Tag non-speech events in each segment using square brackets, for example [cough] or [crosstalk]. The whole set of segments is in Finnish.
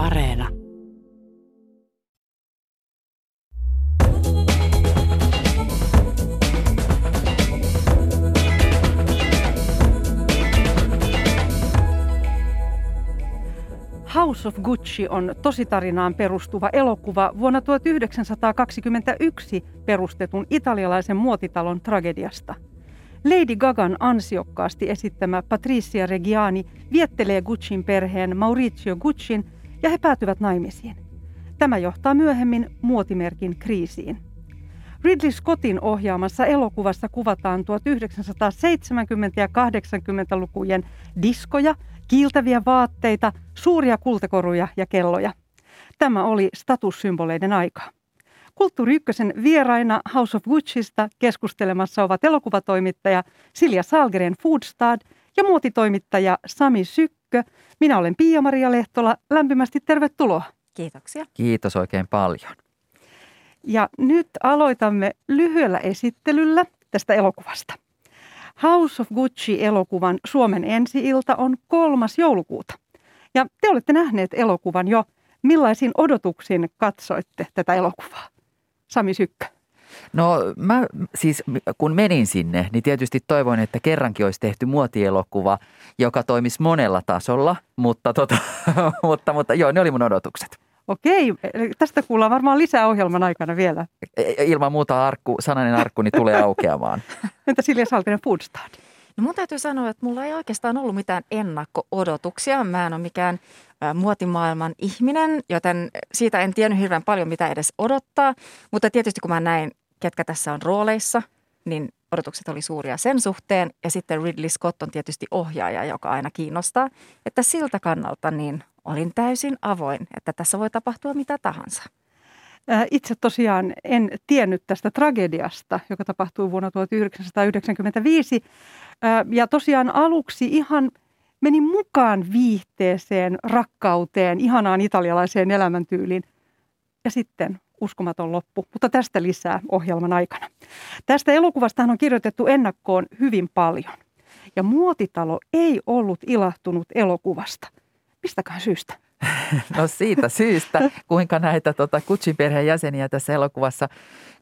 Areena. House of Gucci on tositarinaan perustuva elokuva vuonna 1921 perustetun italialaisen muotitalon tragediasta. Lady Gagan ansiokkaasti esittämä Patricia Reggiani viettelee Guccin perheen Maurizio Guccin ja he päätyvät naimisiin. Tämä johtaa myöhemmin muotimerkin kriisiin. Ridley Scottin ohjaamassa elokuvassa kuvataan 1970- ja 80-lukujen diskoja, kiiltäviä vaatteita, suuria kultakoruja ja kelloja. Tämä oli statussymboleiden aika. Kulttuuri Ykkösen vieraina House of Gucciista keskustelemassa ovat elokuvatoimittaja Silja Salgren Foodstad ja muotitoimittaja Sami Sykkö. Minä olen Pia-Maria Lehtola. Lämpimästi tervetuloa. Kiitoksia. Kiitos oikein paljon. Ja nyt aloitamme lyhyellä esittelyllä tästä elokuvasta. House of Gucci-elokuvan Suomen ensi-ilta on kolmas joulukuuta. Ja te olette nähneet elokuvan jo. Millaisin odotuksin katsoitte tätä elokuvaa? Sami Sykkö. No mä siis kun menin sinne, niin tietysti toivoin, että kerrankin olisi tehty muotielokuva, joka toimisi monella tasolla, mutta, tota, [laughs] mutta, mutta joo, ne oli mun odotukset. Okei, tästä kuullaan varmaan lisää ohjelman aikana vielä. E, e, ilman muuta arkku, sananen arkku niin tulee aukeamaan. [laughs] Entä Silja Saltinen Foodstad? No mun täytyy sanoa, että mulla ei oikeastaan ollut mitään ennakko-odotuksia. Mä en ole mikään muotimaailman ihminen, joten siitä en tiennyt hirveän paljon, mitä edes odottaa. Mutta tietysti kun mä näin, ketkä tässä on rooleissa, niin odotukset oli suuria sen suhteen. Ja sitten Ridley Scott on tietysti ohjaaja, joka aina kiinnostaa. Että siltä kannalta niin olin täysin avoin, että tässä voi tapahtua mitä tahansa. Itse tosiaan en tiennyt tästä tragediasta, joka tapahtui vuonna 1995. Ja tosiaan aluksi ihan menin mukaan viihteeseen, rakkauteen, ihanaan italialaiseen elämäntyyliin. Ja sitten uskomaton loppu, mutta tästä lisää ohjelman aikana. Tästä elokuvasta on kirjoitettu ennakkoon hyvin paljon. Ja muotitalo ei ollut ilahtunut elokuvasta. Mistäkään syystä? [laughs] No siitä syystä, kuinka näitä tota, Kutsin perheen jäseniä tässä elokuvassa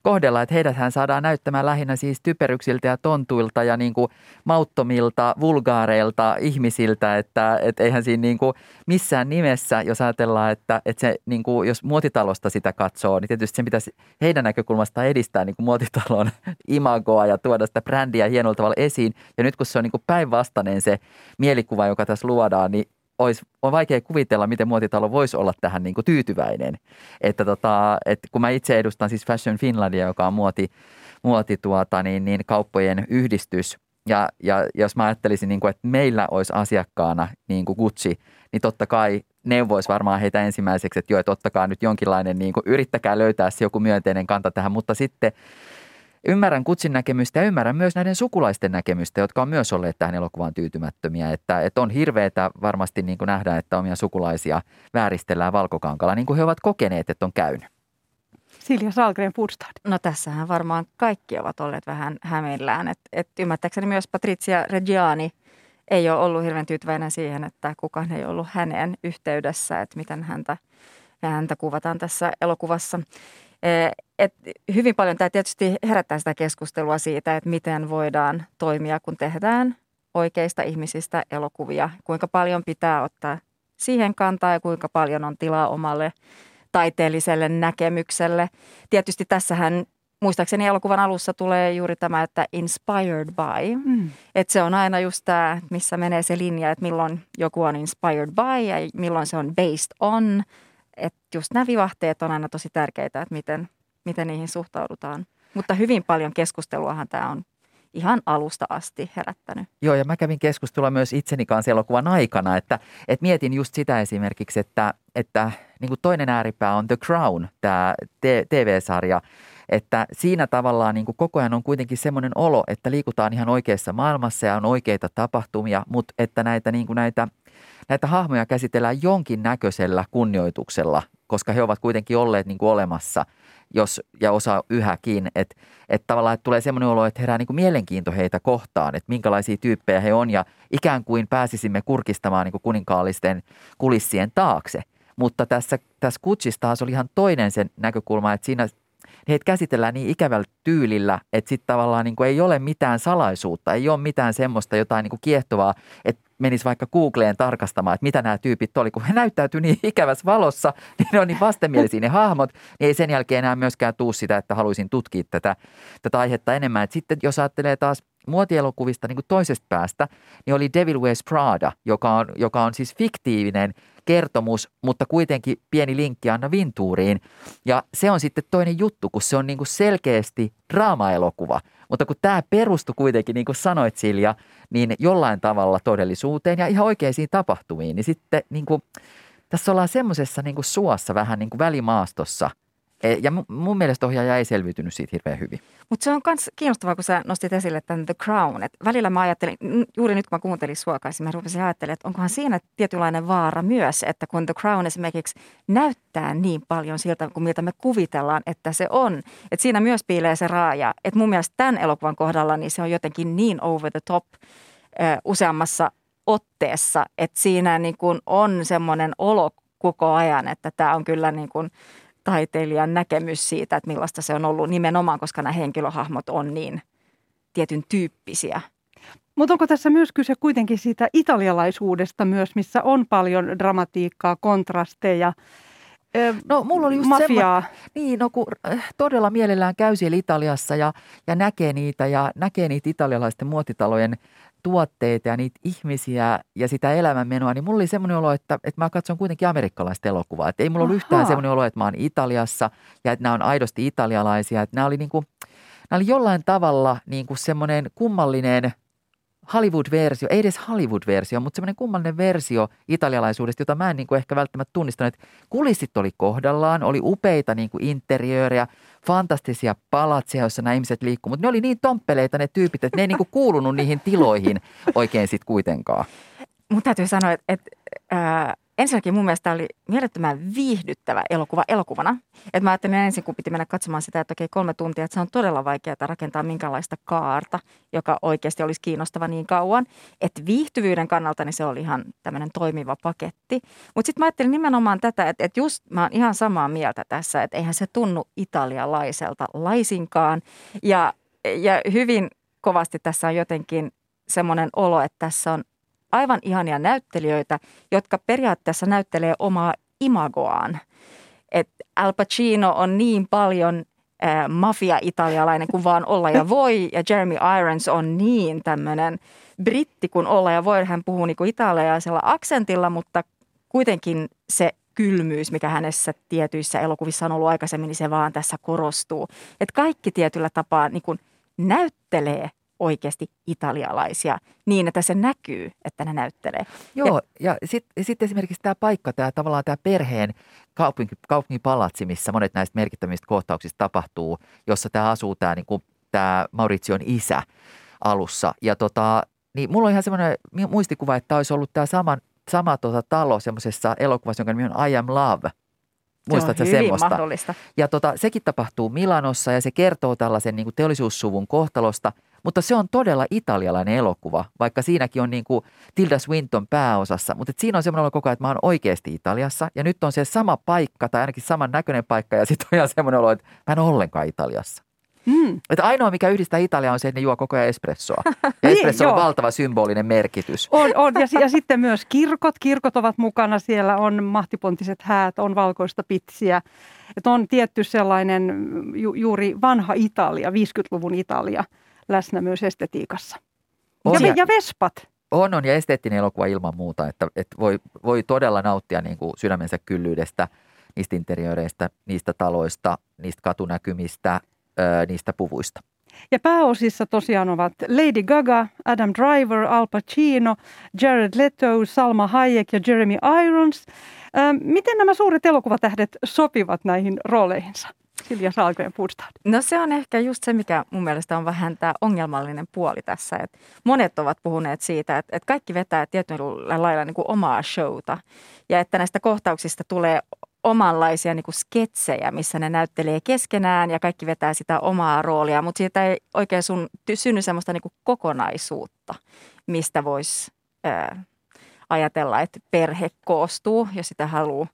kohdella, että heidäthän saadaan näyttämään lähinnä siis typeryksiltä ja tontuilta ja niin kuin mauttomilta, vulgaareilta ihmisiltä, että et eihän siinä niin kuin missään nimessä, jos ajatellaan, että, että se, niin kuin, jos muotitalosta sitä katsoo, niin tietysti sen pitäisi heidän näkökulmasta edistää niin kuin muotitalon [laughs] imagoa ja tuoda sitä brändiä hienolla tavalla esiin. Ja nyt kun se on niin päinvastainen se mielikuva, joka tässä luodaan, niin olisi, on vaikea kuvitella, miten muotitalo voisi olla tähän niin kuin tyytyväinen. Että tota, että kun mä itse edustan siis Fashion Finlandia, joka on muoti, muoti tuota, niin, niin kauppojen yhdistys. Ja, ja jos mä ajattelisin, niin kuin, että meillä olisi asiakkaana niin kuin Gucci, niin totta kai neuvoisi varmaan heitä ensimmäiseksi, että joo, että ottakaa nyt jonkinlainen, niin kuin, yrittäkää löytää joku myönteinen kanta tähän, mutta sitten ymmärrän kutsin näkemystä ja ymmärrän myös näiden sukulaisten näkemystä, jotka on myös olleet tähän elokuvaan tyytymättömiä. Että, että on hirveetä varmasti niin kuin nähdä, että omia sukulaisia vääristellään valkokankalla, niin kuin he ovat kokeneet, että on käynyt. Silja Salgren Foodstad. No tässähän varmaan kaikki ovat olleet vähän hämillään. Et, et ymmärtääkseni myös Patricia Reggiani ei ole ollut hirveän tyytyväinen siihen, että kukaan ei ollut häneen yhteydessä, että miten häntä, häntä kuvataan tässä elokuvassa. Eh, et hyvin paljon tämä tietysti herättää sitä keskustelua siitä, että miten voidaan toimia, kun tehdään oikeista ihmisistä elokuvia. Kuinka paljon pitää ottaa siihen kantaa ja kuinka paljon on tilaa omalle taiteelliselle näkemykselle. Tietysti tässähän muistaakseni elokuvan alussa tulee juuri tämä, että inspired by. Mm. Että se on aina just tämä, missä menee se linja, että milloin joku on inspired by ja milloin se on based on – että just nämä vivahteet on aina tosi tärkeitä, että miten, miten niihin suhtaudutaan. Mutta hyvin paljon keskusteluahan tämä on ihan alusta asti herättänyt. Joo, ja mä kävin keskustelua myös itseni kanssa elokuvan aikana, että, että mietin just sitä esimerkiksi, että, että niin kuin toinen ääripää on The Crown, tämä TV-sarja, että siinä tavallaan niin kuin koko ajan on kuitenkin semmoinen olo, että liikutaan ihan oikeassa maailmassa ja on oikeita tapahtumia, mutta että näitä, niin kuin näitä näitä hahmoja käsitellään jonkin näköisellä kunnioituksella, koska he ovat kuitenkin olleet niin kuin olemassa jos, ja osa yhäkin. Että et tavallaan että tulee semmoinen olo, että herää niin kuin mielenkiinto heitä kohtaan, että minkälaisia tyyppejä he on ja ikään kuin pääsisimme kurkistamaan niin kuin kuninkaallisten kulissien taakse. Mutta tässä, tässä Kutsissa taas oli ihan toinen sen näkökulma, että siinä heitä käsitellään niin ikävällä tyylillä, että sitten tavallaan niin kuin ei ole mitään salaisuutta, ei ole mitään semmoista jotain niin kuin kiehtovaa, että menisi vaikka Googleen tarkastamaan, että mitä nämä tyypit oli, kun he näyttäytyy niin ikävässä valossa, [laughs] niin ne on niin vastenmielisiä ne hahmot, niin ei sen jälkeen enää myöskään tuu sitä, että haluaisin tutkia tätä, tätä aihetta enemmän. Et sitten jos ajattelee taas muotielokuvista niin kuin toisesta päästä, niin oli Devil Wears Prada, joka on, joka on siis fiktiivinen kertomus, mutta kuitenkin pieni linkki Anna Vintuuriin. Ja se on sitten toinen juttu, kun se on niin kuin selkeästi draama-elokuva. Mutta kun tämä perustui kuitenkin, niin kuin sanoit Silja, niin jollain tavalla todellisuuteen ja ihan oikeisiin tapahtumiin, niin sitten niin kuin, tässä ollaan semmoisessa niin suossa vähän niin kuin välimaastossa – ja mun mielestä ohjaaja ei selviytynyt siitä hirveän hyvin. Mutta se on myös kiinnostavaa, kun sä nostit esille tämän The Crown. Et välillä mä ajattelin, juuri nyt kun mä kuuntelin sua kanssa, mä rupesin ajattelemaan, että onkohan siinä tietynlainen vaara myös, että kun The Crown esimerkiksi näyttää niin paljon siltä, kuin miltä me kuvitellaan, että se on. Että siinä myös piilee se raaja. Että mun mielestä tämän elokuvan kohdalla niin se on jotenkin niin over the top useammassa otteessa, että siinä niin kuin on semmoinen olo koko ajan, että tämä on kyllä niin kuin – taiteilijan näkemys siitä, että millaista se on ollut nimenomaan, koska nämä henkilöhahmot on niin tietyn tyyppisiä. Mutta onko tässä myös kyse kuitenkin siitä italialaisuudesta myös, missä on paljon dramatiikkaa, kontrasteja, No mulla oli just mafiaa. Semmo, niin, no kun äh, todella mielellään käy siellä Italiassa ja, ja näkee niitä ja näkee niitä italialaisten muotitalojen tuotteita ja niitä ihmisiä ja sitä elämänmenoa, niin mulla oli semmoinen olo, että, että mä katson kuitenkin amerikkalaista elokuvaa. Että ei mulla ollut yhtään semmoinen olo, että mä oon Italiassa ja että nämä on aidosti italialaisia. Että nämä oli, niin kuin, nämä oli jollain tavalla niin kuin semmoinen kummallinen – Hollywood-versio, ei edes Hollywood-versio, mutta semmoinen kummallinen versio italialaisuudesta, jota mä en niin kuin ehkä välttämättä tunnistanut. Kulissit oli kohdallaan, oli upeita niin kuin interiöörejä, fantastisia palatsia, joissa nämä ihmiset liikkuu, mutta ne oli niin tomppeleita ne tyypit, että ne ei niin kuin [laughs] kuulunut niihin tiloihin oikein sitten kuitenkaan. Mutta täytyy sanoa, että, että äh, ensinnäkin mun mielestä oli mielettömän viihdyttävä elokuva elokuvana. Et mä ajattelin ensin, kun piti mennä katsomaan sitä, että okei kolme tuntia, että se on todella vaikeaa rakentaa minkälaista kaarta, joka oikeasti olisi kiinnostava niin kauan. Että viihtyvyyden kannalta niin se oli ihan tämmöinen toimiva paketti. Mutta sitten mä ajattelin nimenomaan tätä, että, että just mä oon ihan samaa mieltä tässä, että eihän se tunnu italialaiselta laisinkaan. Ja, ja hyvin kovasti tässä on jotenkin semmoinen olo, että tässä on aivan ihania näyttelijöitä, jotka periaatteessa näyttelee omaa imagoaan. Et Al Pacino on niin paljon äh, mafia-italialainen kuin vaan olla ja voi, ja Jeremy Irons on niin tämmöinen britti kuin olla ja voi. Hän puhuu niin italialaisella aksentilla, mutta kuitenkin se kylmyys, mikä hänessä tietyissä elokuvissa on ollut aikaisemmin, niin se vaan tässä korostuu. Että kaikki tietyllä tapaa niin kuin näyttelee oikeasti italialaisia niin, että se näkyy, että ne näyttelee. Joo, ja, ja sitten sit esimerkiksi tämä paikka, tämä tavallaan tämä perheen kaupunki, kaupunkipalatsi, missä monet näistä merkittävistä kohtauksista tapahtuu, jossa tämä asuu tämä, niin tämä Maurition isä alussa. Ja tota, niin mulla on ihan semmoinen muistikuva, että olisi ollut tämä sama, sama tota, talo semmoisessa elokuvassa, jonka nimi on I Am Love – Muistatko se on semmoista? mahdollista. Ja tota, sekin tapahtuu Milanossa ja se kertoo tällaisen niin kuin teollisuussuvun kohtalosta – mutta se on todella italialainen elokuva, vaikka siinäkin on niin kuin Tilda Swinton pääosassa. Mutta siinä on semmoinen olo koko ajan, että mä oon oikeasti Italiassa. Ja nyt on se sama paikka tai ainakin saman näköinen paikka ja sitten on ihan semmoinen olo, että mä en ole ollenkaan Italiassa. Mm. Että ainoa, mikä yhdistää Italiaa on se, että ne juo koko ajan espressoa. [laughs] Ja niin, espresso niin, on joo. valtava symbolinen merkitys. On, on. Ja, ja sitten myös kirkot. Kirkot ovat mukana. Siellä on mahtipontiset häät, on valkoista pitsiä. Että on tietty sellainen ju, juuri vanha Italia, 50-luvun Italia – läsnä myös estetiikassa. On, ja, ja Vespat. On, on ja esteettinen elokuva ilman muuta, että, että voi, voi todella nauttia niin kuin sydämensä kyllyydestä, niistä interiöreistä, niistä taloista, niistä katunäkymistä, niistä puvuista. Ja pääosissa tosiaan ovat Lady Gaga, Adam Driver, Al Pacino, Jared Leto, Salma Hayek ja Jeremy Irons. miten nämä suuret elokuvatähdet sopivat näihin rooleihinsa? Silja Salkojen Pudstad? No se on ehkä just se, mikä mun mielestä on vähän tämä ongelmallinen puoli tässä. Et monet ovat puhuneet siitä, että, että kaikki vetää tietyllä lailla niin kuin omaa showta. Ja että näistä kohtauksista tulee omanlaisia niin kuin sketsejä, missä ne näyttelee keskenään ja kaikki vetää sitä omaa roolia. Mutta siitä ei oikein sun, synny semmoista niin kuin kokonaisuutta, mistä voisi ajatella, että perhe koostuu, jos sitä haluaa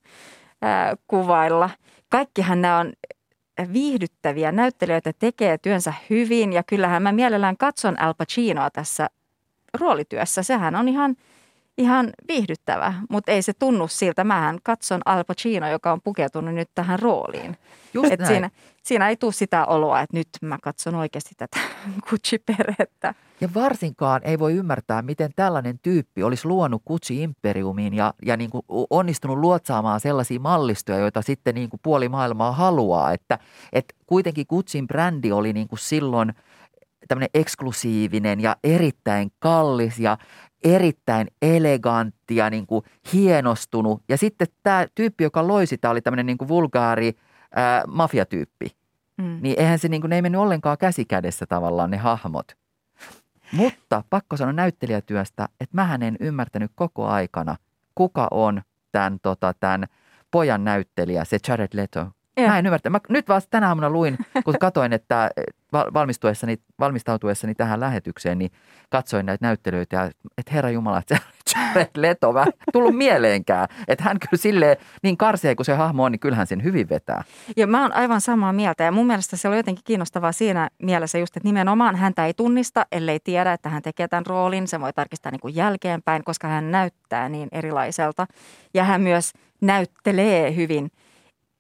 kuvailla. Kaikkihan nämä on viihdyttäviä näyttelijöitä, tekee työnsä hyvin ja kyllähän mä mielellään katson Al Pacinoa tässä roolityössä. Sehän on ihan – ihan viihdyttävä, mutta ei se tunnu siltä. Mähän katson Al Pacino, joka on pukeutunut nyt tähän rooliin. Just Et näin. siinä, siinä ei tule sitä oloa, että nyt mä katson oikeasti tätä [laughs] Gucci-perhettä. Ja varsinkaan ei voi ymmärtää, miten tällainen tyyppi olisi luonut Gucci-imperiumiin ja, ja niin kuin onnistunut luotsaamaan sellaisia mallistoja, joita sitten niin kuin puoli maailmaa haluaa. Että, että kuitenkin Gucciin brändi oli niin kuin silloin tämmöinen eksklusiivinen ja erittäin kallis ja erittäin elegantti ja niin kuin hienostunut. Ja sitten tämä tyyppi, joka loi sitä, oli tämmöinen niin kuin vulgaari ää, mafiatyyppi. Mm. Niin eihän se niin kuin, ne ei mennyt ollenkaan käsikädessä tavallaan ne hahmot. Mutta pakko sanoa näyttelijätyöstä, että mähän en ymmärtänyt koko aikana, kuka on tämän, tota, tämän pojan näyttelijä, se Jared Leto. Joo. Mä en ymmärtänyt. Mä nyt vasta tänä aamuna luin, kun katoin, että val- valmistuessani, valmistautuessani tähän lähetykseen, niin katsoin näitä näyttelyitä ja että herra Jumala, että Jared Leto mä tullut mieleenkään. Että hän kyllä silleen niin karsea kuin se hahmo on, niin kyllähän sen hyvin vetää. Ja mä oon aivan samaa mieltä ja mun mielestä se oli jotenkin kiinnostavaa siinä mielessä just, että nimenomaan häntä ei tunnista, ellei tiedä, että hän tekee tämän roolin. Se voi tarkistaa niin kuin jälkeenpäin, koska hän näyttää niin erilaiselta. Ja hän myös näyttelee hyvin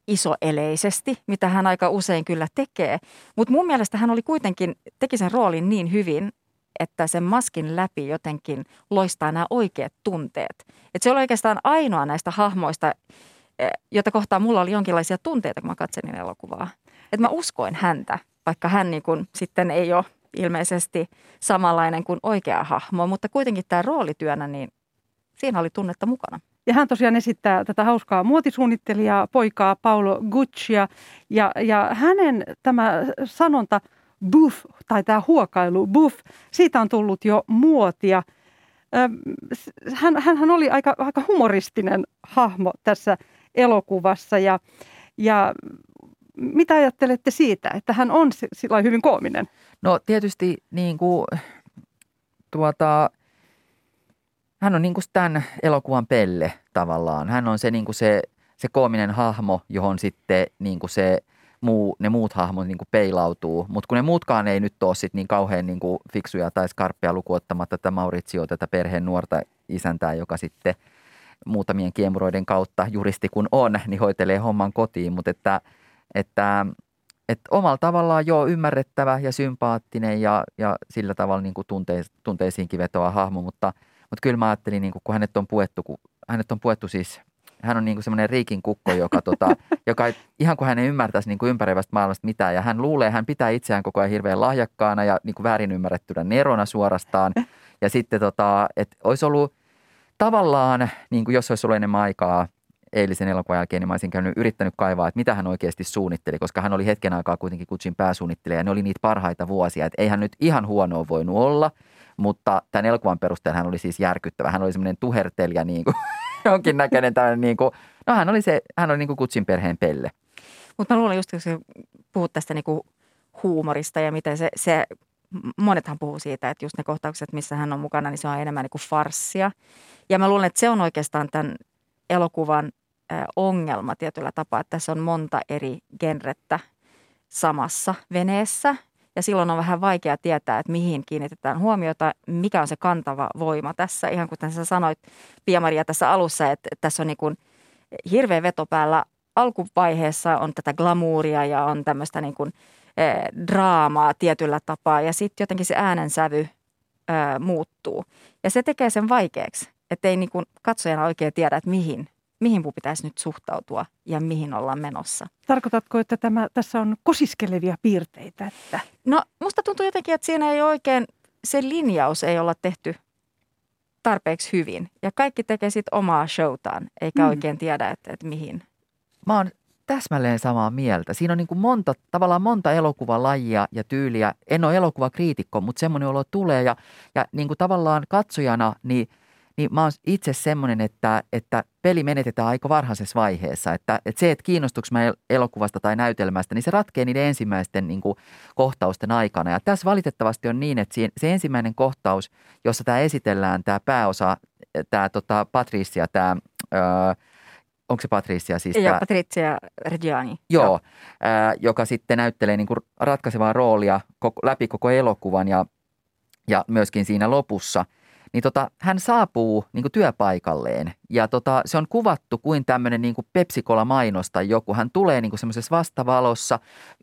isoeleisesti, mitä hän aika usein kyllä tekee. Mutta mun mielestä hän oli kuitenkin, teki sen roolin niin hyvin, että sen maskin läpi jotenkin loistaa nämä oikeat tunteet. Et se oli oikeastaan ainoa näistä hahmoista, eh, jota kohtaa mulla oli jonkinlaisia tunteita, kun mä katselin elokuvaa. Että mä uskoin häntä, vaikka hän niin kun sitten ei ole ilmeisesti samanlainen kuin oikea hahmo, mutta kuitenkin tämä roolityönä, niin siinä oli tunnetta mukana. Ja hän tosiaan esittää tätä hauskaa muotisuunnittelijaa, poikaa Paolo Guccia. Ja, ja hänen tämä sanonta buff, tai tämä huokailu buff, siitä on tullut jo muotia. Hän, hänhän oli aika, aika humoristinen hahmo tässä elokuvassa. Ja, ja mitä ajattelette siitä, että hän on si- sillä hyvin koominen? No tietysti niin kuin, tuota, hän on niin kuin tämän elokuvan pelle tavallaan. Hän on se, niin kuin se, se koominen hahmo, johon sitten niin kuin se muu, ne muut hahmot niin kuin peilautuu. Mutta kun ne muutkaan ei nyt ole sit niin kauhean niin kuin fiksuja tai skarppia lukuottamatta tätä Maurizio, tätä perheen nuorta isäntää, joka sitten muutamien kiemuroiden kautta, juristi kun on, niin hoitelee homman kotiin. Mutta että, että että omalla tavallaan joo ymmärrettävä ja sympaattinen ja, ja sillä tavalla niin kuin tunteis, tunteisiinkin vetoa hahmo, mutta, mutta kyllä mä ajattelin, niin kuin, kun hänet on puettu, kun hänet on puettu siis, hän on niin kuin semmoinen riikin kukko, joka, [laughs] tota, joka ihan kuin hän ei ymmärtäisi niin kuin ympäröivästä maailmasta mitään ja hän luulee, hän pitää itseään koko ajan hirveän lahjakkaana ja niin kuin väärin ymmärrettynä nerona suorastaan [laughs] ja sitten tota, että olisi ollut tavallaan, niin kuin jos olisi ollut enemmän aikaa eilisen elokuvan jälkeen, niin mä olisin käynyt, yrittänyt kaivaa, että mitä hän oikeasti suunnitteli, koska hän oli hetken aikaa kuitenkin Kutsin pääsuunnittelija ja ne oli niitä parhaita vuosia. Että eihän nyt ihan huonoa voinut olla, mutta tämän elokuvan perusteella hän oli siis järkyttävä. Hän oli semmoinen tuhertelija, niin kuin, [laughs] jonkinnäköinen tämmöinen, niin kuin, no hän oli, se, hän oli niin kuin Kutsin perheen pelle. Mutta mä luulen just, kun puhut tästä niinku huumorista ja miten se, se, monethan puhuu siitä, että just ne kohtaukset, missä hän on mukana, niin se on enemmän niinku farssia. Ja mä luulen, että se on oikeastaan tämän elokuvan ongelma tietyllä tapaa, että tässä on monta eri genrettä samassa veneessä. Ja silloin on vähän vaikea tietää, että mihin kiinnitetään huomiota, mikä on se kantava voima tässä. Ihan kuten sä sanoit, Pia-Maria tässä alussa, että tässä on niin kuin hirveä veto päällä alkuvaiheessa on tätä glamuuria ja on tämmöistä niin kuin, eh, draamaa tietyllä tapaa ja sitten jotenkin se äänensävy eh, muuttuu. Ja se tekee sen vaikeaksi, että ei niin kuin katsojana oikein tiedä, että mihin, mihin mun pitäisi nyt suhtautua ja mihin ollaan menossa. Tarkoitatko, että tämä, tässä on kosiskelevia piirteitä? Että... No musta tuntuu jotenkin, että siinä ei oikein, se linjaus ei olla tehty tarpeeksi hyvin. Ja kaikki tekee sitten omaa showtaan, eikä Mm. mm. oikein tiedä, että, että mihin. Mä oon täsmälleen samaa mieltä. Siinä on niin kuin monta, tavallaan monta elokuvalajia ja tyyliä. En ole elokuvakriitikko, mutta semmoinen olo tulee. Ja, ja niin kuin tavallaan katsojana, niin, niin mä oon itse semmoinen, että, että peli menetetään aika varhaisessa vaiheessa. Että, että se, että kiinnostuks mä el- elokuvasta tai näytelmästä, niin se ratkee niiden ensimmäisten niin kuin kohtausten aikana. Ja tässä valitettavasti on niin, että se ensimmäinen kohtaus, jossa tämä esitellään, tämä pääosa tämä tota, Patricia, tämä, onko se Patricia siis? Joo, tää, Patricia Reggiani. Joo, joo. Ää, joka sitten näyttelee niin kuin ratkaisevaa roolia koko, läpi koko elokuvan ja, ja myöskin siinä lopussa – niin tota, hän saapuu niin työpaikalleen ja tota, se on kuvattu kuin tämmöinen niin kuin Pepsi-Cola-mainos tai joku. Hän tulee niin semmoisessa vastavalossa,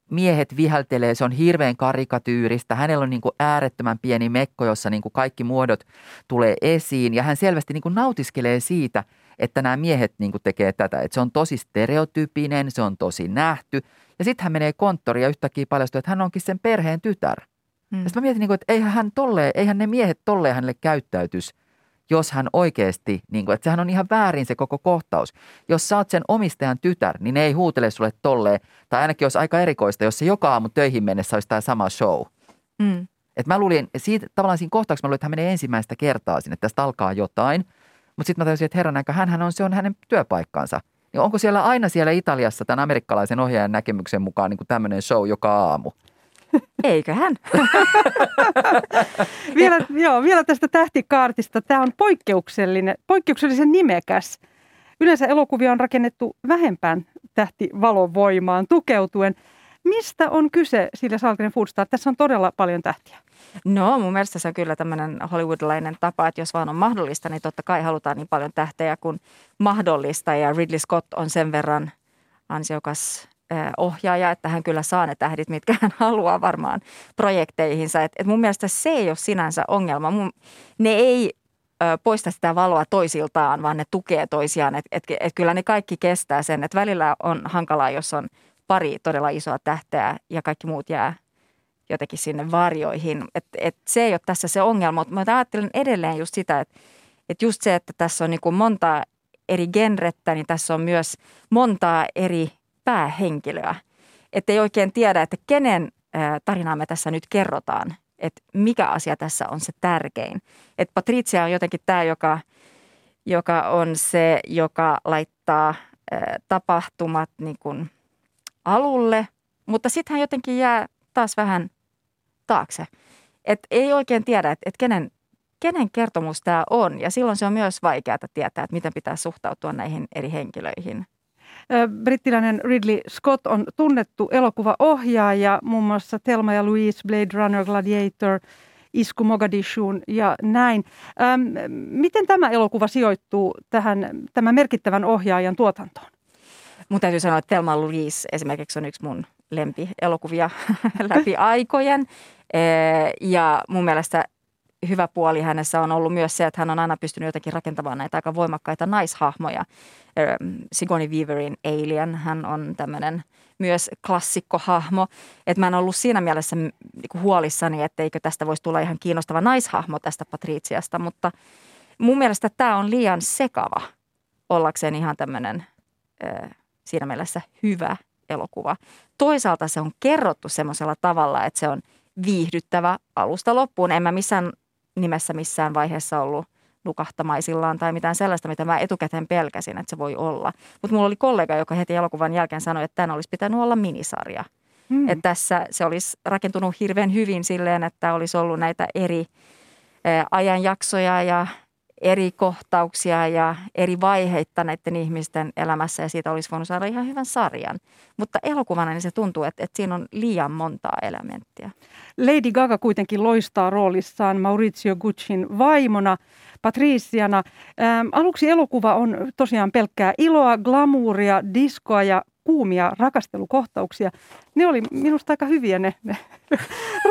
miehet viheltelee, se on hirveän karikatyyristä. Hänellä on niin äärettömän pieni mekko, jossa niin kaikki muodot tulee esiin ja hän selvästi niin nautiskelee siitä, että nämä miehet niin kuin tekee tätä. Että se on tosi stereotyypinen, se on tosi nähty. Ja sitten hän menee konttoriin ja yhtäkkiä paljastuu, että hän onkin sen perheen tytär. Mm. Ja sitten mä mietin, niin kuin, että eihän, hän tolle, eihän ne miehet tolleen hänelle käyttäytys, jos hän oikeasti, niin kuin, että sehän on ihan väärin se koko kohtaus. Jos sä oot sen omistajan tytär, niin ne ei huutele sulle tolleen, tai ainakin olisi aika erikoista, jos se joka aamu töihin mennessä olisi tämä sama show. Mm. Et mä luulin, siitä, tavallaan siinä kohtauksessa mä luulin, että hän menee ensimmäistä kertaa sinne, että tästä alkaa jotain. Mutta sitten mä tajusin, että herran aika, hän on, se on hänen työpaikkansa. Niin onko siellä aina siellä Italiassa tämän amerikkalaisen ohjaajan näkemyksen mukaan niin tämmöinen show joka aamu? Eiköhän. [laughs] vielä, joo, vielä tästä tähtikaartista. Tämä on poikkeuksellinen, poikkeuksellisen nimekäs. Yleensä elokuvia on rakennettu vähempään tähtivalovoimaan tukeutuen. Mistä on kyse sillä Salgren Foodstar? Tässä on todella paljon tähtiä. No mun mielestä se on kyllä tämmöinen hollywoodilainen tapa, että jos vaan on mahdollista, niin totta kai halutaan niin paljon tähtejä kuin mahdollista. Ja Ridley Scott on sen verran ansiokas ohjaaja, että hän kyllä saa ne tähdit, mitkä hän haluaa varmaan projekteihinsa. Et, et mun mielestä se ei ole sinänsä ongelma. Mun, ne ei ö, poista sitä valoa toisiltaan, vaan ne tukee toisiaan. Et, et, et kyllä ne kaikki kestää sen. Et välillä on hankalaa, jos on pari todella isoa tähteä ja kaikki muut jää jotenkin sinne varjoihin. Et, et se ei ole tässä se ongelma, mutta mä ajattelen edelleen just sitä, että et just se, että tässä on niin kuin monta eri genrettä, niin tässä on myös montaa eri päähenkilöä. Että ei oikein tiedä, että kenen tarinaa me tässä nyt kerrotaan, että mikä asia tässä on se tärkein. Että Patricia on jotenkin tämä, joka, joka on se, joka laittaa tapahtumat niin kuin alulle, mutta sitten hän jotenkin jää taas vähän taakse. Että ei oikein tiedä, että, että kenen, kenen kertomus tämä on. Ja silloin se on myös vaikeaa tietää, että miten pitää suhtautua näihin eri henkilöihin. Brittiläinen Ridley Scott on tunnettu elokuvaohjaaja, muun muassa Telma ja Louise, Blade Runner, Gladiator, Isku Mogadishuun ja näin. Ähm, miten tämä elokuva sijoittuu tähän tämän merkittävän ohjaajan tuotantoon? Mun täytyy sanoa, että Telma Louise esimerkiksi on yksi mun lempielokuvia [laughs] läpi aikojen. Ja mun mielestä hyvä puoli hänessä on ollut myös se, että hän on aina pystynyt jotenkin rakentamaan näitä aika voimakkaita naishahmoja. Sigourney Weaverin Alien, hän on tämmöinen myös klassikkohahmo. Että mä en ollut siinä mielessä niinku huolissani, etteikö tästä voisi tulla ihan kiinnostava naishahmo tästä Patriciasta, mutta mun mielestä tämä on liian sekava ollakseen ihan tämmöinen siinä mielessä hyvä elokuva. Toisaalta se on kerrottu semmoisella tavalla, että se on viihdyttävä alusta loppuun. En mä missään nimessä missään vaiheessa ollut nukahtamaisillaan tai mitään sellaista, mitä mä etukäteen pelkäsin, että se voi olla. Mutta mulla oli kollega, joka heti elokuvan jälkeen sanoi, että tämän olisi pitänyt olla minisarja. Hmm. Että tässä se olisi rakentunut hirveän hyvin silleen, että olisi ollut näitä eri ajanjaksoja ja eri kohtauksia ja eri vaiheita näiden ihmisten elämässä ja siitä olisi voinut saada ihan hyvän sarjan. Mutta elokuvana niin se tuntuu, että, että siinä on liian montaa elementtiä. Lady Gaga kuitenkin loistaa roolissaan Maurizio Guccin vaimona, Patriciana. Ähm, aluksi elokuva on tosiaan pelkkää iloa, glamouria, diskoa ja kuumia rakastelukohtauksia. Ne oli minusta aika hyviä ne, ne [laughs]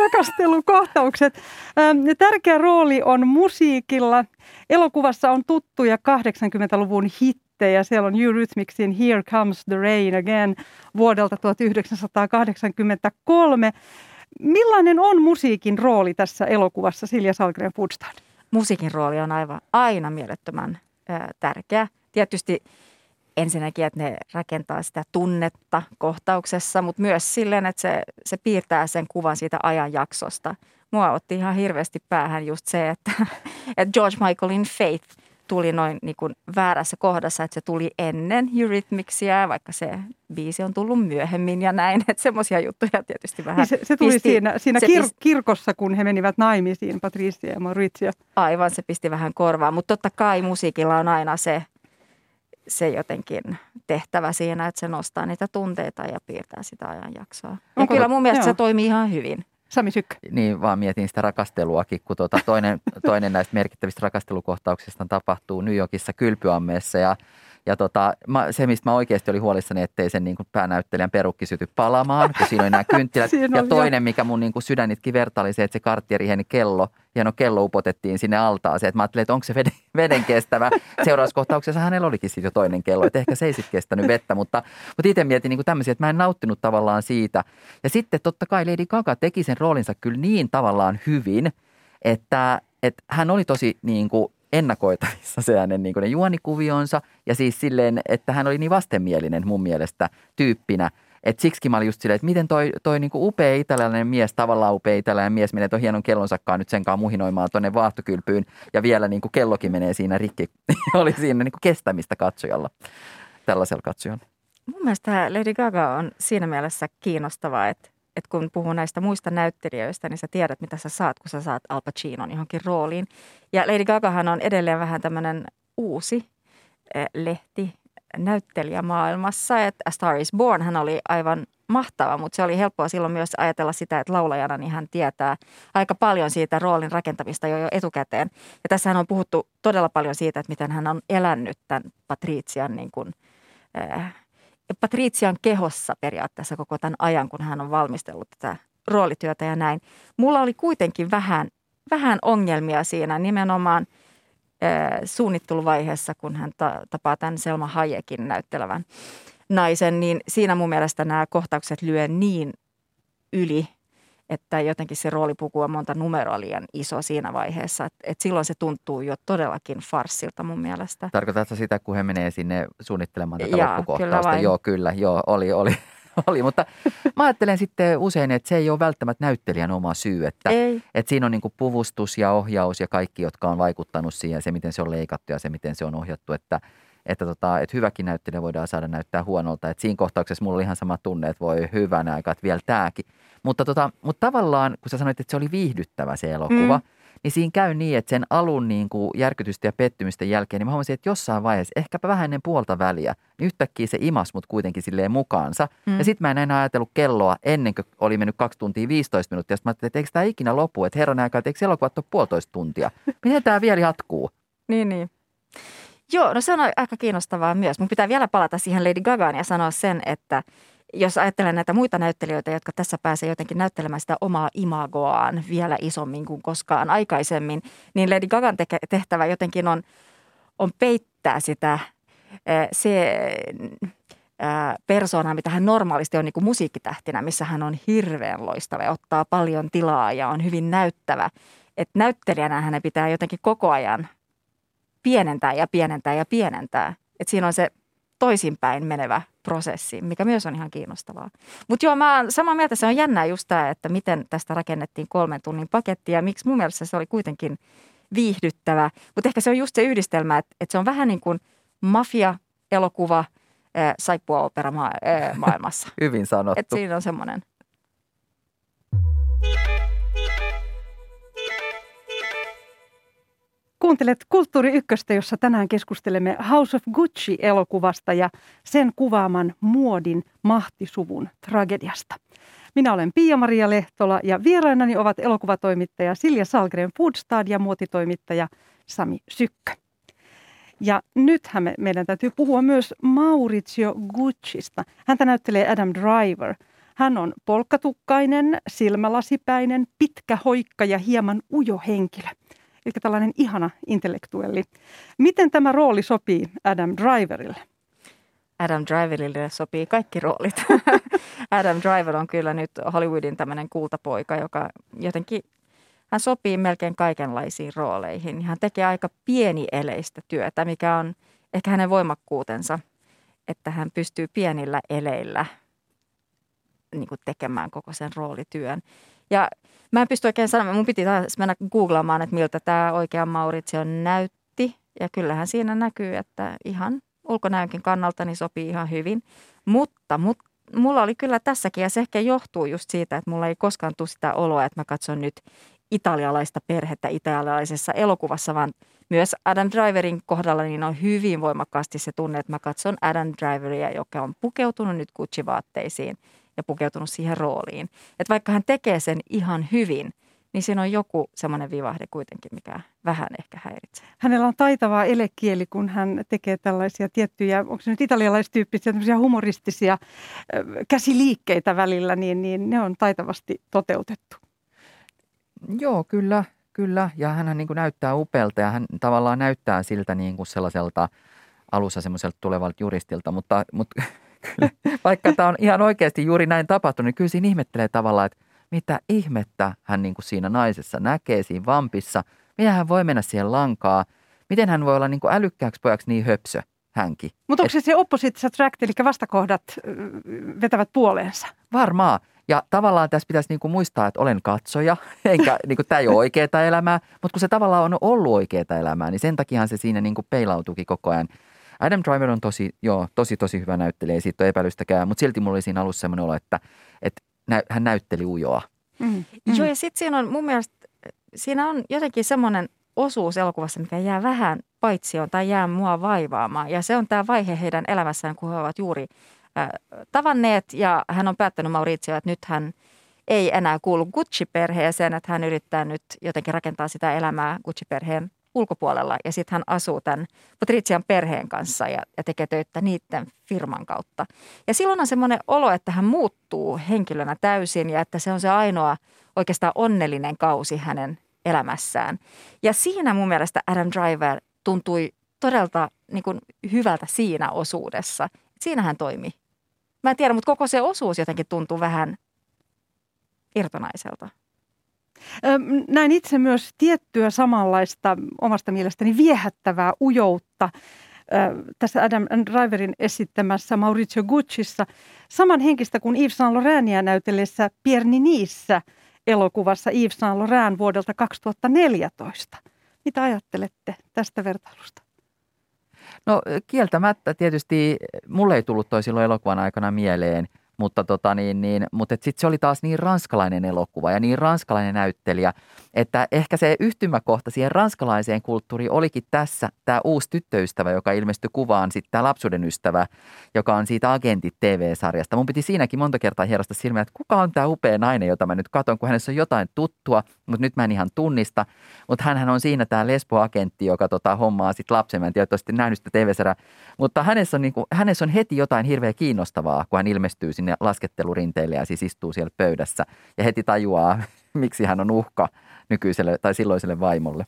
rakastelukohtaukset. Ähm, tärkeä rooli on musiikilla. Elokuvassa on tuttuja 80-luvun hittejä. Siellä on Eurythmicsin Here Comes the Rain Again vuodelta 1983. Millainen on musiikin rooli tässä elokuvassa Silja Salgren? Musiikin rooli on aivan aina mielettömän äh, tärkeä. Tietysti ensinnäkin, että ne rakentaa sitä tunnetta kohtauksessa, mutta myös silleen, että se, se piirtää sen kuvan siitä ajanjaksosta. Mua otti ihan hirveästi päähän just se, että, [laughs] että George Michaelin Faith tuli noin niin kuin väärässä kohdassa, että se tuli ennen Eurythmicsia, vaikka se biisi on tullut myöhemmin ja näin. [laughs] Että semmoisia juttuja tietysti vähän niin se, se tuli pisti, siinä, siinä se kir- pisti, kirkossa, kun he menivät naimisiin, Patricia ja Maurizio. Aivan, se pisti vähän korvaa. Mutta totta kai musiikilla on aina se, se jotenkin tehtävä siinä, että se nostaa niitä tunteita ja piirtää sitä ajanjaksoa. Ja Onko- kyllä mun mielestä joo. se toimii ihan hyvin. Sami Sykkö. Niin, vaan mietin sitä rakasteluakin, kun tuota, toinen, [laughs] toinen näistä merkittävistä rakastelukohtauksista tapahtuu New Yorkissa kylpyammeessa ja ja tota, mä, se, mistä mä oikeasti olin huolissani, ettei sen niin kuin päänäyttelijän perukki syty palamaan, kun siinä oli nämä kynttilät. [laughs] Siinä ja toinen, mikä mun niin kuin sydänitkin verta, oli se, että se karttieriheni kello, hieno kello upotettiin sinne altaaseen. Että mä ajattelin, että onko se veden, [laughs] veden kestävä. Seuraavassa kohtauksessa hänellä olikin sitten jo toinen kello, että ehkä se ei sitten kestänyt vettä. Mutta, mutta itse mietin niin kuin tämmöisiä, että mä en nauttinut tavallaan siitä. Ja sitten totta kai Lady Gaga teki sen roolinsa kyllä niin tavallaan hyvin, että, että hän oli tosi niin kuin ennakoitavissa se hänen niin kuin ne juonikuvionsa ja siis silleen, että hän oli niin vastenmielinen mun mielestä tyyppinä. Et siksi mä olin just silleen, että miten toi, toi niinku upea italialainen mies, tavallaan upea italialainen mies menee tuon hienon kellonsakkaan nyt senkaan muhinoimaan tuonne vaahtokylpyyn ja vielä niinku kellokin menee siinä rikki. [laughs] oli siinä niinku kestämistä katsojalla, tällaisella katsojalla. Mun mielestä Lady Gaga on siinä mielessä kiinnostavaa, että, että kun puhuu näistä muista näyttelijöistä, niin sä tiedät, mitä sä saat, kun sä saat Al Pacinon johonkin rooliin. Ja Lady Gagahan on edelleen vähän tämmöinen uusi eh, lehti näyttelijä maailmassa. Että A Star is Born hän oli aivan mahtava, mutta se oli helppoa silloin myös ajatella sitä, että laulajana niin hän tietää aika paljon siitä roolin rakentamista jo, jo etukäteen. Ja tässähän on puhuttu todella paljon siitä, että miten hän on elänyt tämän Patrician niin kuin, Patrician kehossa periaatteessa koko tämän ajan, kun hän on valmistellut tätä roolityötä ja näin. Mulla oli kuitenkin vähän, vähän ongelmia siinä nimenomaan äh, suunnitteluvaiheessa, kun hän ta- tapaa tämän Selma Hayekin näyttelevän naisen, niin siinä mun mielestä nämä kohtaukset lyö niin yli, että jotenkin se roolipuku on monta numeroa liian iso siinä vaiheessa. Että et silloin se tuntuu jo todellakin farssilta mun mielestä. Tarkoitatko sitä, kun he menee sinne suunnittelemaan tätä Jaa, loppukohtausta? kyllä vain. Joo, kyllä, joo, oli, oli. [laughs] oli. Mutta mä ajattelen sitten usein, että se ei ole välttämättä näyttelijän oma syy, että Ei, Et siinä on niin puvustus ja ohjaus ja kaikki, jotka on vaikuttanut siihen, se miten se on leikattu ja se miten se on ohjattu, että, että, tota, että hyväkin näyttelijä voidaan saada näyttää huonolta. Et siinä kohtauksessa mulla oli ihan sama tunne, että voi hyvänä aika, että vielä tämäkin. Mutta, tota, mutta tavallaan, kun sä sanoit, että se oli viihdyttävä se elokuva, Mm. niin siinä käy niin, että sen alun niin kuin järkytystä ja pettymysten jälkeen, niin mä huomasin, että jossain vaiheessa, ehkäpä vähän ennen puolta väliä, niin yhtäkkiä se imas mut kuitenkin silleen mukaansa. Mm. Ja sitten mä en enää ajatellut kelloa ennen kuin oli mennyt 2 tuntia 15 minuuttia. Sitten mä ajattelin, että eikö tämä ikinä lopu, että herran aikaa, että eikö elokuvat ole puolitoista tuntia. Miten tämä vielä jatkuu? Niin, niin. Joo, no se on aika kiinnostavaa myös. Mun pitää vielä palata siihen Lady Gagaan ja sanoa sen, että jos ajattelen näitä muita näyttelijöitä, jotka tässä pääsee jotenkin näyttelemään sitä omaa imagoaan vielä isommin kuin koskaan aikaisemmin, niin Lady Gagan tehtävä jotenkin on, on peittää sitä se persoonaa, mitä hän normaalisti on niin kuin musiikkitähtinä, missä hän on hirveän loistava ja ottaa paljon tilaa ja on hyvin näyttävä. Että näyttelijänä hänen pitää jotenkin koko ajan pienentää ja pienentää ja pienentää. Että siinä on se toisinpäin menevä prosessi, mikä myös on ihan kiinnostavaa. Mutta joo, mä oon samaa mieltä, se on jännää just tämä, että miten tästä rakennettiin kolmen tunnin paketti ja miksi mun mielestä se oli kuitenkin viihdyttävä. Mutta ehkä se on just se yhdistelmä, että, että se on vähän niin kuin mafia-elokuva äh, saippua-opera ma- äh, [laughs] maailmassa. Hyvin sanottu. että siinä on semmoinen. Kuuntelet Kulttuuri Ykköstä, jossa tänään keskustelemme House of Gucci-elokuvasta ja sen kuvaaman muodin mahtisuvun tragediasta. Minä olen Pia-Maria Lehtola ja vierainani ovat elokuvatoimittaja Silja Salgren Foodstad ja muotitoimittaja Sami Sykkö. Ja nythän me, meidän täytyy puhua myös Maurizio Guccista. Häntä näyttelee Adam Driver. Hän on polkkatukkainen, silmälasipäinen, pitkä hoikka ja hieman ujo henkilö. Eli tällainen ihana intellektuelli. Miten tämä rooli sopii Adam Driverille? Adam Driverille sopii kaikki roolit. [laughs] Adam Driver on kyllä nyt Hollywoodin tämmöinen kultapoika, joka jotenkin, hän sopii melkein kaikenlaisiin rooleihin. Hän tekee aika pienieleistä työtä, mikä on ehkä hänen voimakkuutensa, että hän pystyy pienillä eleillä niin kuin tekemään koko sen roolityön. Ja mä en pysty oikein sanomaan, mun piti taas mennä googlaamaan, että miltä tämä oikea Maurizio näytti. Ja kyllähän siinä näkyy, että ihan ulkonäönkin kannalta niin sopii ihan hyvin. Mutta, mutta mulla oli kyllä tässäkin, ja se ehkä johtuu just siitä, että mulla ei koskaan tule sitä oloa, että mä katson nyt italialaista perhettä italialaisessa elokuvassa, vaan myös Adam Driverin kohdalla niin on hyvin voimakkaasti se tunne, että mä katson Adam Driveria, joka on pukeutunut nyt Gucci-vaatteisiin ja pukeutunut siihen rooliin. Että vaikka hän tekee sen ihan hyvin, niin siinä on joku semmoinen vivahde kuitenkin, mikä vähän ehkä häiritsee. Hänellä on taitavaa elekieli, kun hän tekee tällaisia tiettyjä, onko se nyt italialaistyyppisiä, humoristisia käsiliikkeitä välillä, niin, niin ne on taitavasti toteutettu. Joo, kyllä, kyllä. Ja hän niin näyttää upealta ja hän tavallaan näyttää siltä niin kuin sellaiselta alussa semmoiselta tulevalta juristilta, mutta, mutta kyllä, [laughs] vaikka tämä on ihan oikeasti juuri näin tapahtunut, niin kyllä siinä ihmettelee tavallaan, että mitä ihmettä hän niin kuin siinä naisessa näkee siinä vampissa, miten hän voi mennä siihen lankaa, miten hän voi olla niin kuin älykkääksi pojaksi niin höpsö hänkin. Mutta onko se se opposite attract, eli vastakohdat vetävät puoleensa? Varmaan. Ja tavallaan tässä pitäisi niin kuin muistaa, että olen katsoja, [laughs] enkä niin kuin, tämä ei ole oikeaa elämää, mutta kun se tavallaan on ollut oikeaa elämää, niin sen takiahan se siinä niin kuin peilautuukin koko ajan. Adam Driver on tosi, joo, tosi, tosi hyvä näyttelijä, ei siitä ole epäilystäkään, mutta silti mulla oli siinä alussa sellainen olo, että, että nä, hän näytteli ujoa. Mm. Mm. Joo, ja sitten siinä on mun mielestä, siinä on jotenkin semmoinen osuus elokuvassa, mikä jää vähän paitsioon tai jää mua vaivaamaan. Ja se on tämä vaihe heidän elämässään, kun he ovat juuri äh, tavanneet ja hän on päättänyt Maurizio, että nyt hän ei enää kuulu Gucci-perheeseen, että hän yrittää nyt jotenkin rakentaa sitä elämää Gucci-perheen ulkopuolella ja sitten hän asuu tämän Patrician perheen kanssa ja, ja tekee töitä niiden firman kautta. Ja silloin on semmoinen olo, että hän muuttuu henkilönä täysin ja että se on se ainoa oikeastaan onnellinen kausi hänen elämässään. Ja siinä mun mielestä Adam Driver tuntui todella niin kuin hyvältä siinä osuudessa. Siinä hän toimi. Mä en tiedä, mutta koko se osuus jotenkin tuntuu vähän irtonaiselta. Näin itse myös tiettyä samanlaista omasta mielestäni viehättävää ujoutta tässä Adam Driverin esittämässä Maurizio Guccissa. Samanhenkistä kuin Yves Saint Laurenia näytellessä Pierre Ninissä elokuvassa Yves Saint Laurent vuodelta 2014. Mitä ajattelette tästä vertailusta? No kieltämättä tietysti mulle ei tullut toi silloin elokuvan aikana mieleen – mutta, tota niin, niin, mutta sitten se oli taas niin ranskalainen elokuva ja niin ranskalainen näyttelijä, että ehkä se yhtymäkohta siihen ranskalaiseen kulttuuriin olikin tässä tämä uusi tyttöystävä, joka ilmestyi kuvaan sitten tämä lapsuuden ystävä, joka on siitä Agentit TV-sarjasta. Mun piti siinäkin monta kertaa hierasta silmiä, että kuka on tämä upea nainen, jota mä nyt katon, kun hänessä on jotain tuttua, mutta nyt mä en ihan tunnista. Mutta hän on siinä tämä lesboagentti, joka tota, hommaa sitten lapsen. Mä en tiedä, nähnyt sitä TV-sarjaa. Mutta hänessä on, niin kuin, hänessä on heti jotain hirveän kiinnostavaa, kun hän ilmestyy sinne laskettelurinteille ja siis istuu siellä pöydässä. Ja heti tajuaa, [laughs] miksi hän on uhka nykyiselle tai silloiselle vaimolle.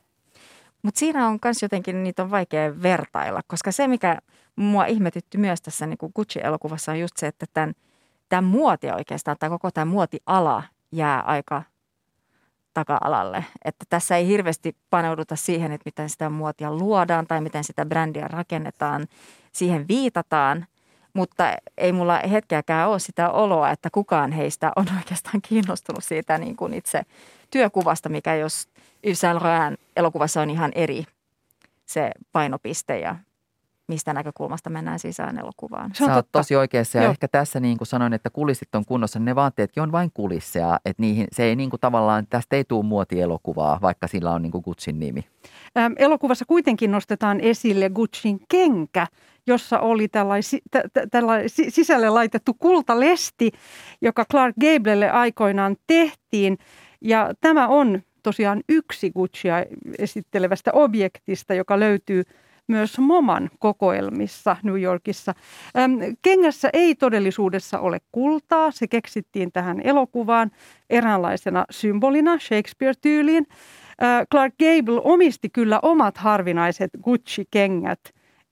Mutta siinä on myös jotenkin, niitä on vaikea vertailla, koska se, mikä mua ihmetytti myös tässä niin kuin Gucci-elokuvassa on just se, että tämän, tämän muoti oikeastaan, tai koko tämä muotiala jää aika taka-alalle. Että tässä ei hirveästi paneuduta siihen, että miten sitä muotia luodaan tai miten sitä brändiä rakennetaan. Siihen viitataan, mutta ei mulla hetkeäkään ole sitä oloa, että kukaan heistä on [laughs] oikeastaan kiinnostunut siitä niin kuin itse työkuvasta, mikä jos Yves Saint elokuvassa on ihan eri se painopiste ja mistä näkökulmasta mennään sisään elokuvaan. Se on Sä totta. tosi oikeassa ja Joo. ehkä tässä niin kuin sanoin, että kulissit on kunnossa, ne vaatteetkin on vain kulisseja, että niihin, se ei niin kuin tavallaan, tästä ei tule muotielokuvaa, vaikka sillä on niin kuin Gucciin nimi. Ähm, elokuvassa kuitenkin nostetaan esille Gucciin kenkä, jossa oli tällainen, tällainen sisälle laitettu kultalesti, joka Clark Gablelle aikoinaan tehtiin. Ja tämä on tosiaan yksi Guccia esittelevästä objektista, joka löytyy myös MoMan kokoelmissa New Yorkissa. Kengässä ei todellisuudessa ole kultaa. Se keksittiin tähän elokuvaan eräänlaisena symbolina Shakespeare-tyyliin. Clark Gable omisti kyllä omat harvinaiset Gucci-kengät,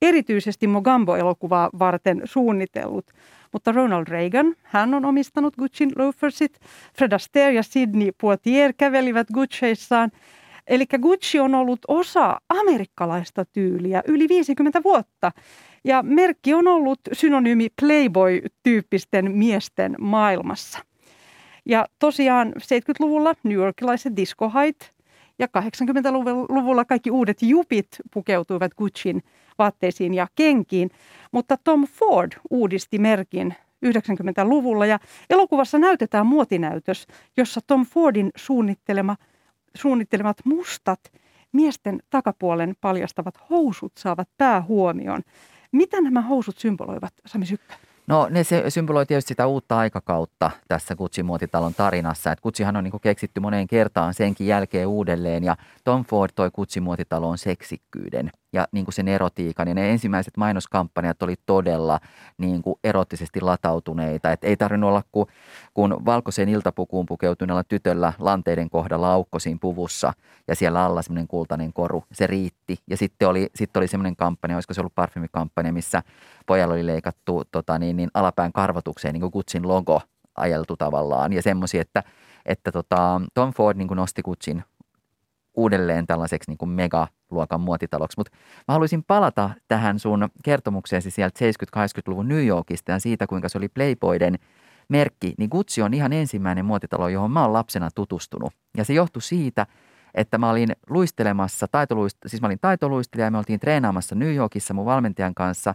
erityisesti Mogambo-elokuvaa varten suunnitellut. Mutta Ronald Reagan, hän on omistanut Gucciin loafersit. Fred Astaire ja Sidney Poitier kävelivät Gucciissaan. Eli Gucci on ollut osa amerikkalaista tyyliä yli 50 vuotta. Ja merkki on ollut synonyymi Playboy-tyyppisten miesten maailmassa. Ja tosiaan 70-luvulla New Yorkilaiset discohait Ja 80-luvulla kaikki uudet jupit pukeutuivat Gucciin vaatteisiin ja kenkiin, mutta Tom Ford uudisti merkin 90-luvulla ja elokuvassa näytetään muotinäytös, jossa Tom Fordin suunnittelema, suunnittelemat mustat miesten takapuolen paljastavat housut saavat päähuomioon. Mitä nämä housut symboloivat, Sami Sykkö? No ne se symboloi tietysti sitä uutta aikakautta tässä Gucci-muotitalon tarinassa. Että Guccihan on niin keksitty moneen kertaan senkin jälkeen uudelleen ja Tom Ford toi Gucci-muotitaloon seksikkyyden ja niin kuin sen erotiikan. Ja ne ensimmäiset mainoskampanjat oli todella niin kuin erottisesti latautuneita. Et ei tarvinnut olla kuin, kun valkoiseen iltapukuun pukeutuneella tytöllä lanteiden kohdalla aukko siinä puvussa ja siellä alla semmoinen kultainen koru. Se riitti. Ja sitten oli, sitten oli semmoinen kampanja, olisiko se ollut parfymikampanja, missä pojalla oli leikattu tota, niin, niin alapään karvotukseen niin kuin Gucciin logo ajeltu tavallaan. Ja semmoisia, että, että tota, Tom Ford niin kuin nosti Gucciin uudelleen tällaiseksi niin kuin megaluokan muotitaloksi. Mutta mä haluaisin palata tähän sun kertomukseesi sieltä 70-80-luvun New Yorkista ja siitä, kuinka se oli Playboyden merkki. Niin Gucci on ihan ensimmäinen muotitalo, johon mä oon lapsena tutustunut. Ja se johtui siitä, että mä olin luistelemassa, taitoluist- siis mä olin taitoluistelija ja me oltiin treenaamassa New Yorkissa mun valmentajan kanssa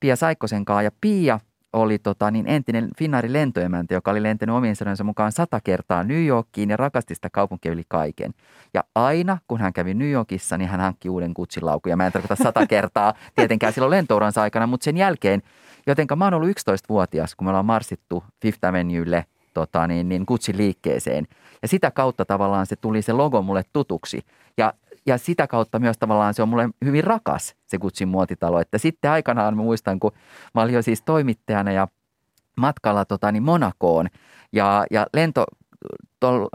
Pia Saikkosen kanssa. Ja Pia oli tota, niin entinen Finnaarin lentoemäntä, joka oli lentänyt omien sanojensa mukaan sata kertaa New Yorkiin ja rakasti sitä kaupunkia yli kaiken. Ja aina, kun hän kävi New Yorkissa, niin hän hankki uuden kutsilaukun. Ja mä en tarkoita sata [laughs] kertaa tietenkään silloin lentouransa aikana, mutta sen jälkeen, jotenka mä oon ollut 11-vuotias, kun me ollaan marssittu Fifth Avenuelle tota, niin, niin Gutsin liikkeeseen. Ja sitä kautta tavallaan se tuli se logo mulle tutuksi. Ja ja sitä kautta myös tavallaan se on mulle hyvin rakas se Gutsin muotitalo. Että sitten aikanaan mä muistan, kun mä olin jo siis toimittajana ja matkalla tota, niin Monakoon ja, ja lento tuolla,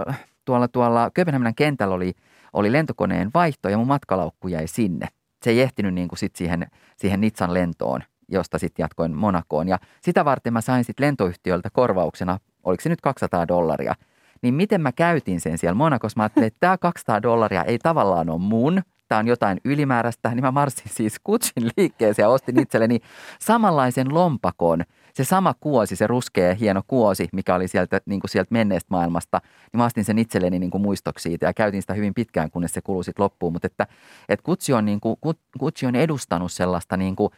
tuolla, tuolla Kööpenhaminan kentällä oli, oli lentokoneen vaihto ja mun matkalaukku jäi sinne. Se ei ehtinyt niin kuin sit siihen, siihen Nitsan lentoon, josta sitten jatkoin Monakoon. Ja sitä varten mä sain sitten lentoyhtiöltä korvauksena, oliko se nyt 200 dollaria – niin miten mä käytin sen siellä Monakossa. Mä ajattelin, että tämä 200 dollaria ei tavallaan ole mun, tämä on jotain ylimääräistä, niin mä marssin siis kutsin liikkeeseen ja ostin itselleni samanlaisen lompakon. Se sama kuosi, se ruskea hieno kuosi, mikä oli sieltä, niin kuin sieltä menneestä maailmasta, niin mä ostin sen itselleni niin kuin muistoksi siitä ja käytin sitä hyvin pitkään, kunnes se kului sitten loppuun. Mutta että, että kutsi, on, niin kuin, kutsi on edustanut sellaista niin kuin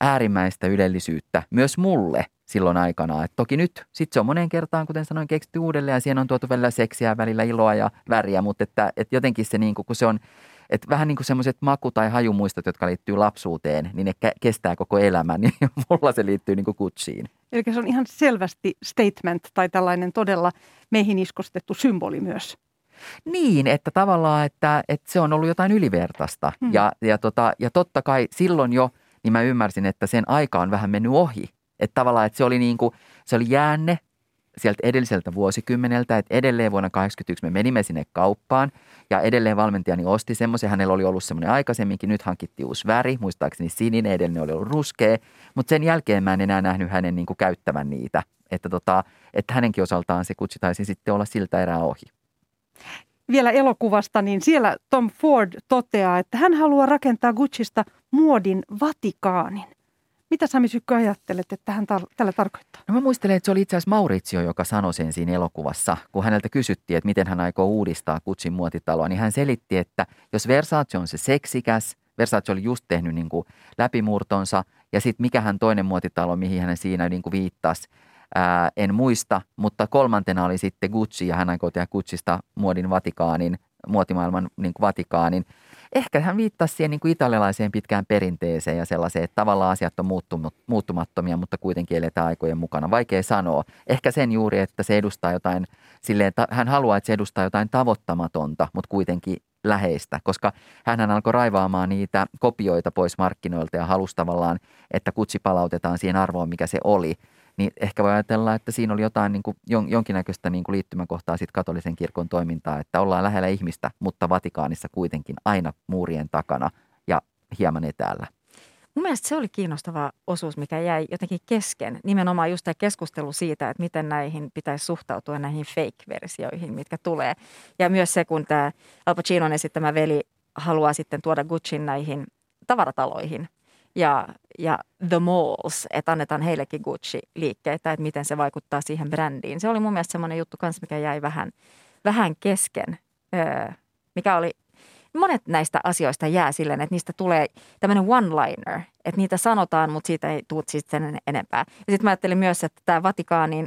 äärimmäistä ylellisyyttä myös mulle silloin aikana. Et toki nyt sitten se on moneen kertaan, kuten sanoin, keksitty uudelleen ja siihen on tuotu välillä seksiä, välillä iloa ja väriä, mutta että, että jotenkin se niin kuin, kun se on, että vähän niin kuin semmoiset maku- tai hajumuistot, jotka liittyy lapsuuteen, niin ne kestää koko elämän, niin [laughs] mulla se liittyy niin kuin kutsiin. Eli se on ihan selvästi statement tai tällainen todella meihin iskostettu symboli myös. Niin, että tavallaan, että, että se on ollut jotain ylivertaista. Hmm. Ja, ja, tota, ja totta kai silloin jo, niin mä ymmärsin, että sen aika on vähän mennyt ohi. Että tavallaan, että se oli, niin kuin, se oli jäänne sieltä edelliseltä vuosikymmeneltä, että edelleen vuonna 1981 me menimme sinne kauppaan ja edelleen valmentajani osti semmoisen. Hänellä oli ollut semmoinen aikaisemminkin, nyt hankittiin uusi väri, muistaakseni sininen, edellinen oli ollut ruskea, mutta sen jälkeen mä en enää nähnyt hänen niin kuin käyttävän niitä. Että, tota, että hänenkin osaltaan se kutsi taisi sitten olla siltä erää ohi vielä elokuvasta, niin siellä Tom Ford toteaa, että hän haluaa rakentaa Gucciista muodin Vatikaanin. Mitä Sami Sykkö ajattelet, että hän tar- tällä tarkoittaa? No mä muistelen, että se oli itse asiassa Maurizio, joka sanoi sen siinä elokuvassa. Kun häneltä kysyttiin, että miten hän aikoo uudistaa Kutsin muotitaloa, niin hän selitti, että jos Versace on se seksikäs, Versace oli just tehnyt niin kuin läpimurtonsa ja sitten mikähän toinen muotitalo, mihin hän siinä niin kuin viittasi, ää, en muista, mutta kolmantena oli sitten Gucci ja hän aikoo tehdä Guccista muodin Vatikaanin, muotimaailman niin kuin Vatikaanin – ehkä hän viittasi siihen niin kuin italialaiseen pitkään perinteeseen ja sellaiseen, että tavallaan asiat on muuttumattomia, mutta kuitenkin eletään aikojen mukana. Vaikea sanoa. Ehkä sen juuri, että se edustaa jotain, silleen, hän haluaa, että se edustaa jotain tavoittamatonta, mutta kuitenkin läheistä, koska hän alkoi raivaamaan niitä kopioita pois markkinoilta ja halusi tavallaan, että kutsi palautetaan siihen arvoon, mikä se oli niin ehkä voi ajatella, että siinä oli jotain niin kuin, jonkinnäköistä niin kuin liittymäkohtaa sitten katolisen kirkon toimintaa, että ollaan lähellä ihmistä, mutta Vatikaanissa kuitenkin aina muurien takana ja hieman etäällä. Mun mielestä se oli kiinnostava osuus, mikä jäi jotenkin kesken. Nimenomaan just tämä keskustelu siitä, että miten näihin pitäisi suhtautua näihin fake-versioihin, mitkä tulee. Ja myös se, kun tämä Al Pacinon esittämä veli haluaa sitten tuoda Gucciin näihin tavarataloihin – ja, ja The Malls, että annetaan heillekin Gucci-liikkeitä, että miten se vaikuttaa siihen brändiin. Se oli mun mielestä semmoinen juttu kanssa, mikä jäi vähän, vähän kesken. Öö, mikä oli monet näistä asioista jää silleen, että niistä tulee tämmöinen one-liner, että niitä sanotaan, mutta siitä ei tule sitten enempää. Ja sitten mä ajattelin myös, että tämä Vatikaanin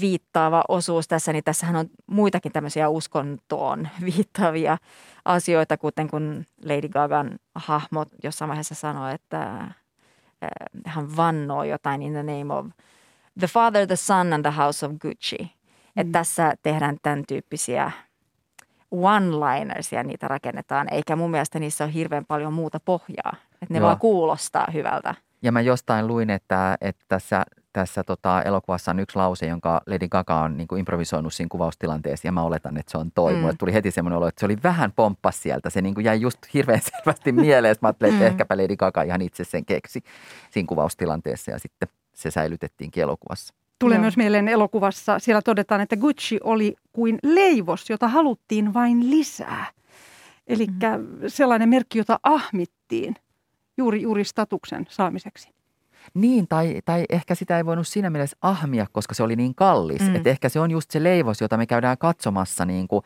viittaava osuus tässä, niin tässähän on muitakin tämmöisiä uskontoon viittaavia asioita, kuten kun Lady Gagan hahmo jossain vaiheessa sanoi, että eh, hän vannoo jotain in the name of the father, the son and the house of Gucci. Mm. Että tässä tehdään tämän tyyppisiä one-linersia niitä rakennetaan, eikä mun mielestä niissä ole hirveän paljon muuta pohjaa. Että ne Joo. vaan kuulostaa hyvältä. Ja mä jostain luin, että, että tässä, tässä tota elokuvassa on yksi lause, jonka Lady Gaga on niin kuin improvisoinut siinä kuvaustilanteessa, ja mä oletan, että se on toi. Mm. Mulle tuli heti semmoinen olo, että se oli vähän pomppas sieltä. Se niin kuin jäi just hirveän [laughs] selvästi mieleen. Mä ajattelin, että mm. ehkäpä Lady Gaga ihan itse sen keksi siinä kuvaustilanteessa, ja sitten se säilytettiin elokuvassa. Tulee Joo. myös mieleen elokuvassa, siellä todetaan, että Gucci oli kuin leivos, jota haluttiin vain lisää. Eli mm-hmm. sellainen merkki, jota ahmittiin juuri, juuri statuksen saamiseksi. Niin, tai, tai ehkä sitä ei voinut siinä mielessä ahmia, koska se oli niin kallis. Mm. Että ehkä se on just se leivos, jota me käydään katsomassa niin kuin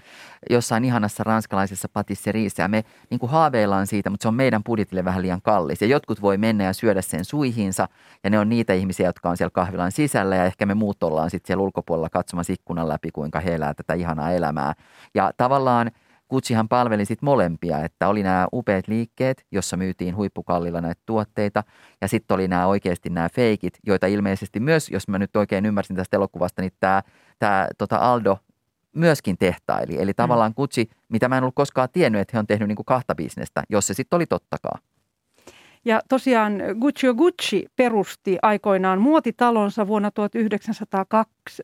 jossain ihanassa ranskalaisessa patisseriissa. Ja me niin kuin haaveillaan siitä, mutta se on meidän budjetille vähän liian kallis. Ja jotkut voi mennä ja syödä sen suihinsa. Ja ne on niitä ihmisiä, jotka on siellä kahvilan sisällä. Ja ehkä me muut ollaan sitten siellä ulkopuolella katsomassa ikkunan läpi, kuinka he elää tätä ihanaa elämää. Ja tavallaan – Guccihan palveli sitten molempia, että oli nämä upeat liikkeet, jossa myytiin huippukallilla näitä tuotteita, ja sitten oli nämä oikeasti nämä feikit, joita ilmeisesti myös, jos mä nyt oikein ymmärsin tästä elokuvasta, niin tämä, tämä tota Aldo myöskin tehtaili. Eli mm. tavallaan Gucci, mitä mä en ollut koskaan tiennyt, että he on tehnyt niin kuin kahta bisnestä, jos se sitten oli tottakaan. Ja tosiaan Guccio Gucci perusti aikoinaan muotitalonsa vuonna 1902,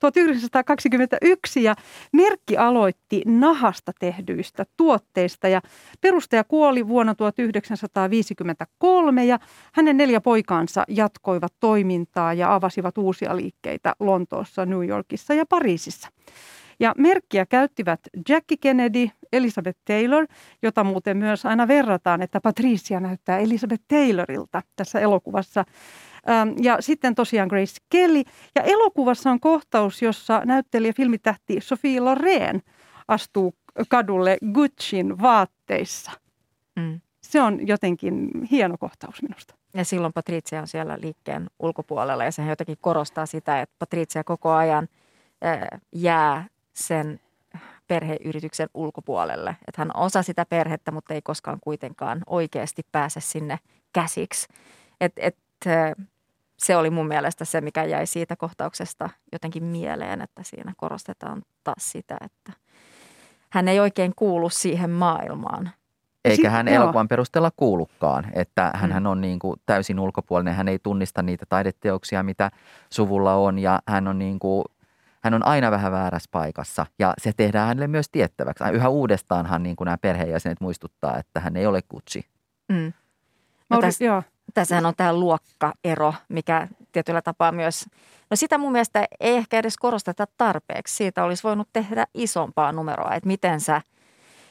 1921 ja merkki aloitti nahasta tehdyistä tuotteista ja perustaja kuoli vuonna 1953 ja hänen neljä poikaansa jatkoivat toimintaa ja avasivat uusia liikkeitä Lontoossa, New Yorkissa ja Pariisissa. Ja merkkiä käyttivät Jackie Kennedy, Elizabeth Taylor, jota muuten myös aina verrataan, että Patricia näyttää Elizabeth Taylorilta tässä elokuvassa. Ähm, ja sitten tosiaan Grace Kelly. Ja elokuvassa on kohtaus, jossa näyttelijä filmitähti Sophie Loren astuu kadulle Gucciin vaatteissa. Mm. Se on jotenkin hieno kohtaus minusta. Ja silloin Patricia on siellä liikkeen ulkopuolella ja se jotenkin korostaa sitä, että Patricia koko ajan jää sen perheyrityksen ulkopuolelle. Että hän osa sitä perhettä, mutta ei koskaan kuitenkaan oikeasti pääse sinne käsiksi. Et, et, se oli mun mielestä se, mikä jäi siitä kohtauksesta jotenkin mieleen, että siinä korostetaan taas sitä, että hän ei oikein kuulu siihen maailmaan. Eikä hän elokuvan perusteella kuulukaan, että hän mm. on niin kuin täysin ulkopuolinen, hän ei tunnista niitä taideteoksia, mitä suvulla on ja hän on niin kuin hän on aina vähän väärässä paikassa ja se tehdään hänelle myös tiettäväksi. Yhä uudestaanhan niin kuin nämä perheenjäsenet muistuttaa, että hän ei ole kutsi. Mm. No tässä, joo. Tässähän on tämä luokkaero, mikä tietyllä tapaa myös, no sitä mun mielestä ei ehkä edes korosteta tarpeeksi. Siitä olisi voinut tehdä isompaa numeroa, että miten sä,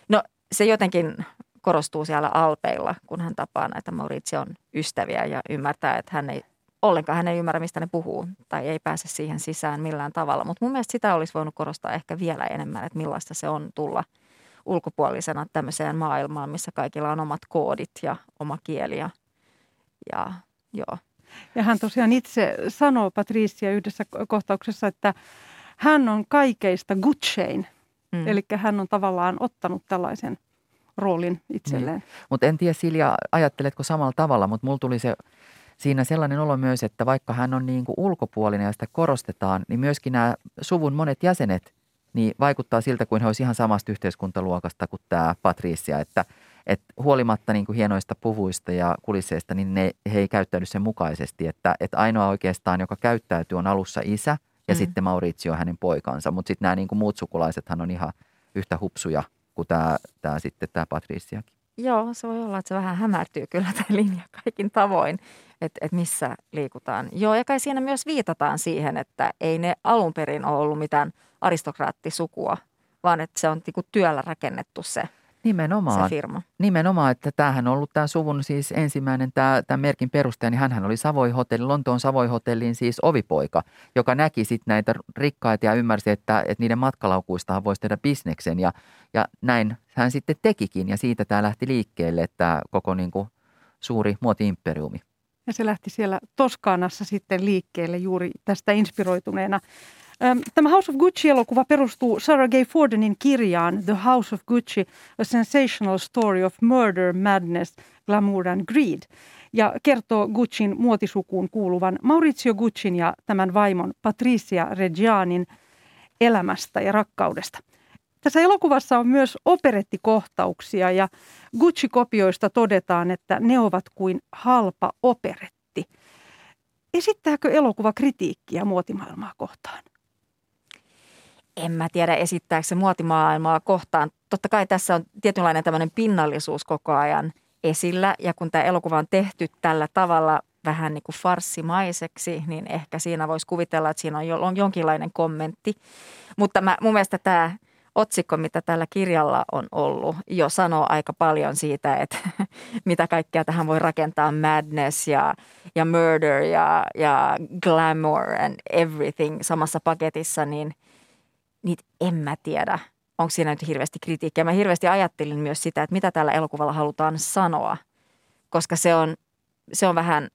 no se jotenkin korostuu siellä alpeilla, kun hän tapaa näitä Maurition ystäviä ja ymmärtää, että hän ei ollenkaan hän ei ymmärrä, mistä ne puhuu tai ei pääse siihen sisään millään tavalla. Mutta mun mielestä sitä olisi voinut korostaa ehkä vielä enemmän, että millaista se on tulla ulkopuolisena tämmöiseen maailmaan, missä kaikilla on omat koodit ja oma kieli ja, ja joo. Ja hän tosiaan itse sanoo Patricia yhdessä kohtauksessa, että hän on kaikeista Gucciin. Mm. Eli hän on tavallaan ottanut tällaisen roolin itselleen. Niin. Mutta en tiedä Silja, ajatteletko samalla tavalla, mutta mulla tuli se siinä sellainen olo myös, että vaikka hän on niin kuin ulkopuolinen ja sitä korostetaan, niin myöskin nämä suvun monet jäsenet niin vaikuttaa siltä, kuin he olisivat ihan samasta yhteiskuntaluokasta kuin tämä Patricia, että, että huolimatta niin kuin hienoista puvuista ja kulisseista, niin ne, he ei käyttäydy sen mukaisesti, että, että ainoa oikeastaan, joka käyttäytyy, on alussa isä ja mm. sitten Maurizio hänen poikansa, mutta sitten nämä niin kuin muut sukulaisethan on ihan yhtä hupsuja kuin tämä, tämä sitten tämä Patriciakin. Joo, se voi olla, että se vähän hämärtyy kyllä tämä linja kaikin tavoin, että, että missä liikutaan. Joo, ja kai siinä myös viitataan siihen, että ei ne alun perin ole ollut mitään aristokraattisukua, vaan että se on niinku työllä rakennettu se Nimenomaan. se firma. Nimenomaan, että tämähän on ollut tämä suvun siis ensimmäinen, tämä, tämä merkin perustaja, niin hän oli Savoi Hotelli, Lontoon Savoi Hotellin siis ovipoika, joka näki sitten näitä rikkaita ja ymmärsi, että, että niiden matkalaukuistahan voisi tehdä bisneksen ja, ja näin hän sitten tekikin ja siitä tämä lähti liikkeelle, että koko niin kuin suuri muoti-imperiumi. Ja se lähti siellä Toskaanassa sitten liikkeelle juuri tästä inspiroituneena. Tämä House of Gucci-elokuva perustuu Sarah Gay Fordenin kirjaan The House of Gucci, A Sensational Story of Murder, Madness, Glamour and Greed ja kertoo Guccin muotisukuun kuuluvan Maurizio Guccin ja tämän vaimon Patricia Reggianin elämästä ja rakkaudesta. Tässä elokuvassa on myös operettikohtauksia ja Gucci-kopioista todetaan, että ne ovat kuin halpa operetti. Esittääkö elokuva kritiikkiä muotimaailmaa kohtaan? En mä tiedä, esittääkö se muotimaailmaa kohtaan. Totta kai tässä on tietynlainen tämmöinen pinnallisuus koko ajan esillä. Ja kun tämä elokuva on tehty tällä tavalla vähän niin kuin farssimaiseksi, niin ehkä siinä voisi kuvitella, että siinä on, jo, on jonkinlainen kommentti. Mutta mä, mun mielestä tämä otsikko, mitä tällä kirjalla on ollut, jo sanoo aika paljon siitä, että [laughs] mitä kaikkea tähän voi rakentaa. Madness ja, ja murder ja, ja glamour and everything samassa paketissa, niin, niin en mä tiedä, onko siinä nyt hirveästi kritiikkiä. Mä hirveästi ajattelin myös sitä, että mitä tällä elokuvalla halutaan sanoa, koska se on, se on vähän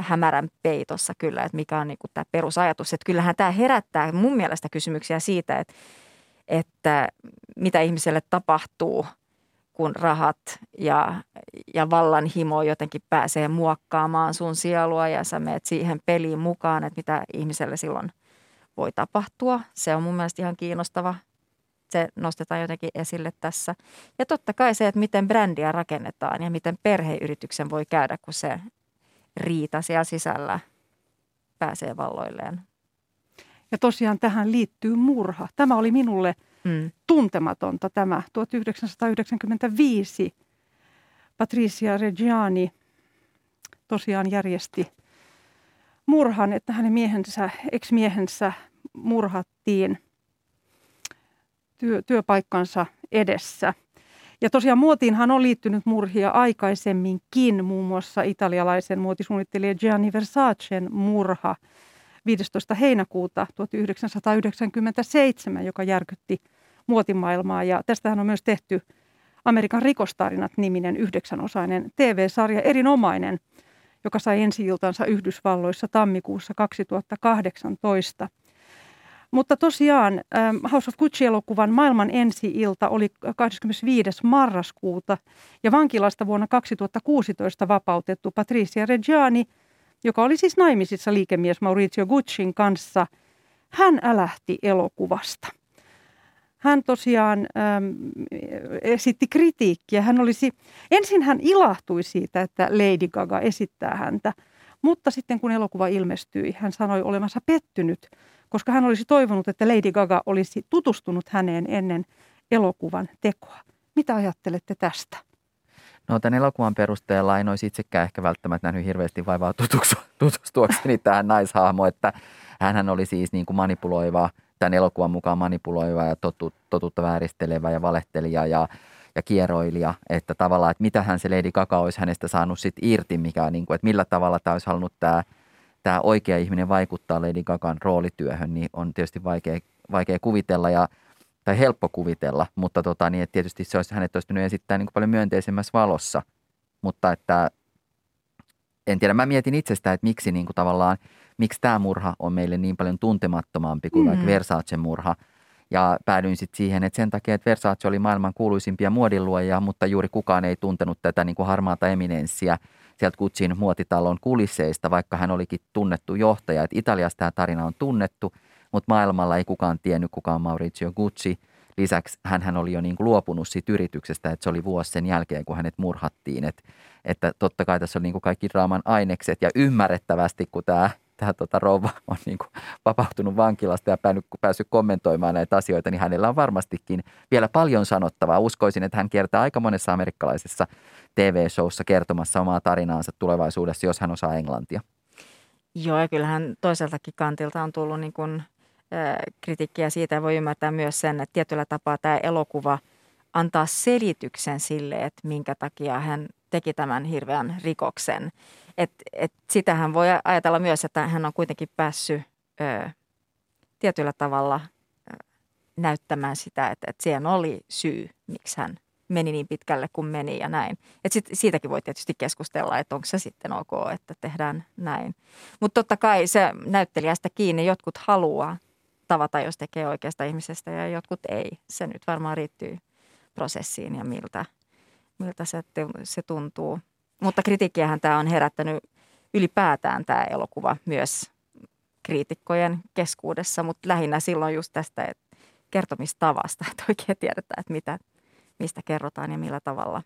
hämärän peitossa kyllä, että mikä on niin tämä perusajatus. Että kyllähän tämä herättää mun mielestä kysymyksiä siitä, että että mitä ihmiselle tapahtuu, kun rahat ja, ja vallanhimo jotenkin pääsee muokkaamaan sun sielua ja sä meet siihen peliin mukaan, että mitä ihmiselle silloin voi tapahtua. Se on mun mielestä ihan kiinnostava. Se nostetaan jotenkin esille tässä. Ja totta kai se, että miten brändiä rakennetaan ja miten perheyrityksen voi käydä, kun se riita siellä sisällä pääsee valloilleen. Ja tosiaan tähän liittyy murha. Tämä oli minulle mm. tuntematonta tämä 1995. Patricia Reggiani tosiaan järjesti murhan, että hänen miehensä, ex-miehensä murhattiin työ, työpaikkansa edessä. Ja tosiaan muotiinhan on liittynyt murhia aikaisemminkin, muun muassa italialaisen muotisuunnittelija Gianni Versacen murha – 15. heinäkuuta 1997, joka järkytti muotimaailmaa. Ja tästähän on myös tehty Amerikan rikostarinat niminen yhdeksänosainen TV-sarja, erinomainen, joka sai ensi-iltansa Yhdysvalloissa tammikuussa 2018. Mutta tosiaan ähm, House of Gucci-elokuvan maailman ensi-ilta oli 25. marraskuuta ja vankilasta vuonna 2016 vapautettu Patricia Reggiani – joka oli siis naimisissa liikemies Maurizio Guccin kanssa, hän älähti elokuvasta. Hän tosiaan äm, esitti kritiikkiä. Hän olisi, ensin hän ilahtui siitä, että Lady Gaga esittää häntä, mutta sitten kun elokuva ilmestyi, hän sanoi olevansa pettynyt, koska hän olisi toivonut, että Lady Gaga olisi tutustunut häneen ennen elokuvan tekoa. Mitä ajattelette tästä? No tämän elokuvan perusteella en olisi itsekään ehkä välttämättä nähnyt hirveästi vaivaa tutustuakseni tähän naishahmoon, että hän oli siis niin kuin manipuloiva, tämän elokuvan mukaan manipuloiva ja totu, totuutta vääristelevä ja valehtelija ja, ja kieroilija, että tavallaan, että mitä hän se Lady Gaga olisi hänestä saanut sit irti, mikä niin kuin, että millä tavalla tämä olisi halunnut tämä, tämä oikea ihminen vaikuttaa Lady Gagan roolityöhön, niin on tietysti vaikea, vaikea kuvitella. Ja tai helppo kuvitella, mutta tota, niin, että tietysti se olisi, hänet olisi esittää niin kuin paljon myönteisemmässä valossa. Mutta että en tiedä, mä mietin itsestä, että miksi niin kuin tavallaan, miksi tämä murha on meille niin paljon tuntemattomampi kuin mm. vaikka Versace murha. Ja päädyin sitten siihen, että sen takia, että Versace oli maailman kuuluisimpia muodinluojia, mutta juuri kukaan ei tuntenut tätä niin kuin harmaata eminenssiä sieltä Gucciin muotitalon kulisseista, vaikka hän olikin tunnettu johtaja. Että Italiasta tämä tarina on tunnettu – mutta maailmalla ei kukaan tiennyt, kuka on Maurizio Gucci. Lisäksi hän oli jo niin kuin luopunut siitä yrityksestä, että se oli vuosi sen jälkeen, kun hänet murhattiin. Et, että totta kai tässä on niin kuin kaikki draaman ainekset ja ymmärrettävästi, kun tämä tämä tota, rouva on niin kuin vapautunut vankilasta ja päänyt, päässyt kommentoimaan näitä asioita, niin hänellä on varmastikin vielä paljon sanottavaa. Uskoisin, että hän kiertää aika monessa amerikkalaisessa TV-showssa kertomassa omaa tarinaansa tulevaisuudessa, jos hän osaa englantia. Joo, ja kyllähän toiseltakin kantilta on tullut niin kuin kritiikkiä siitä voi ymmärtää myös sen, että tietyllä tapaa tämä elokuva antaa selityksen sille, että minkä takia hän teki tämän hirveän rikoksen. Et, et sitähän voi ajatella myös, että hän on kuitenkin päässyt ö, tietyllä tavalla näyttämään sitä, että, että siihen oli syy, miksi hän meni niin pitkälle kuin meni ja näin. Et sit, siitäkin voi tietysti keskustella, että onko se sitten ok, että tehdään näin. Mutta totta kai se näyttelijästä kiinni, jotkut haluaa tavata, jos tekee oikeasta ihmisestä ja jotkut ei. Se nyt varmaan riittyy prosessiin ja miltä, miltä se, se tuntuu. Mutta kritiikkiähän tämä on herättänyt ylipäätään tämä elokuva myös kriitikkojen keskuudessa, mutta lähinnä silloin just tästä että kertomistavasta, [laughs] että oikein tiedetään, että mitä, mistä kerrotaan ja millä tavalla.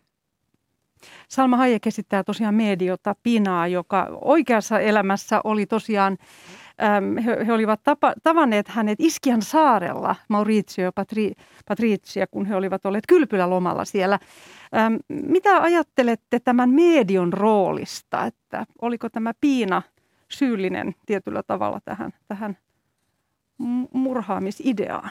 Salma Hayek esittää tosiaan mediota Pinaa, joka oikeassa elämässä oli tosiaan he, he olivat tapa, tavanneet hänet Iskian saarella, Maurizio ja Patri, Patricia, kun he olivat olleet kylpylälomalla siellä. Ähm, mitä ajattelette tämän medion roolista, että oliko tämä Piina syyllinen tietyllä tavalla tähän, tähän murhaamisideaan?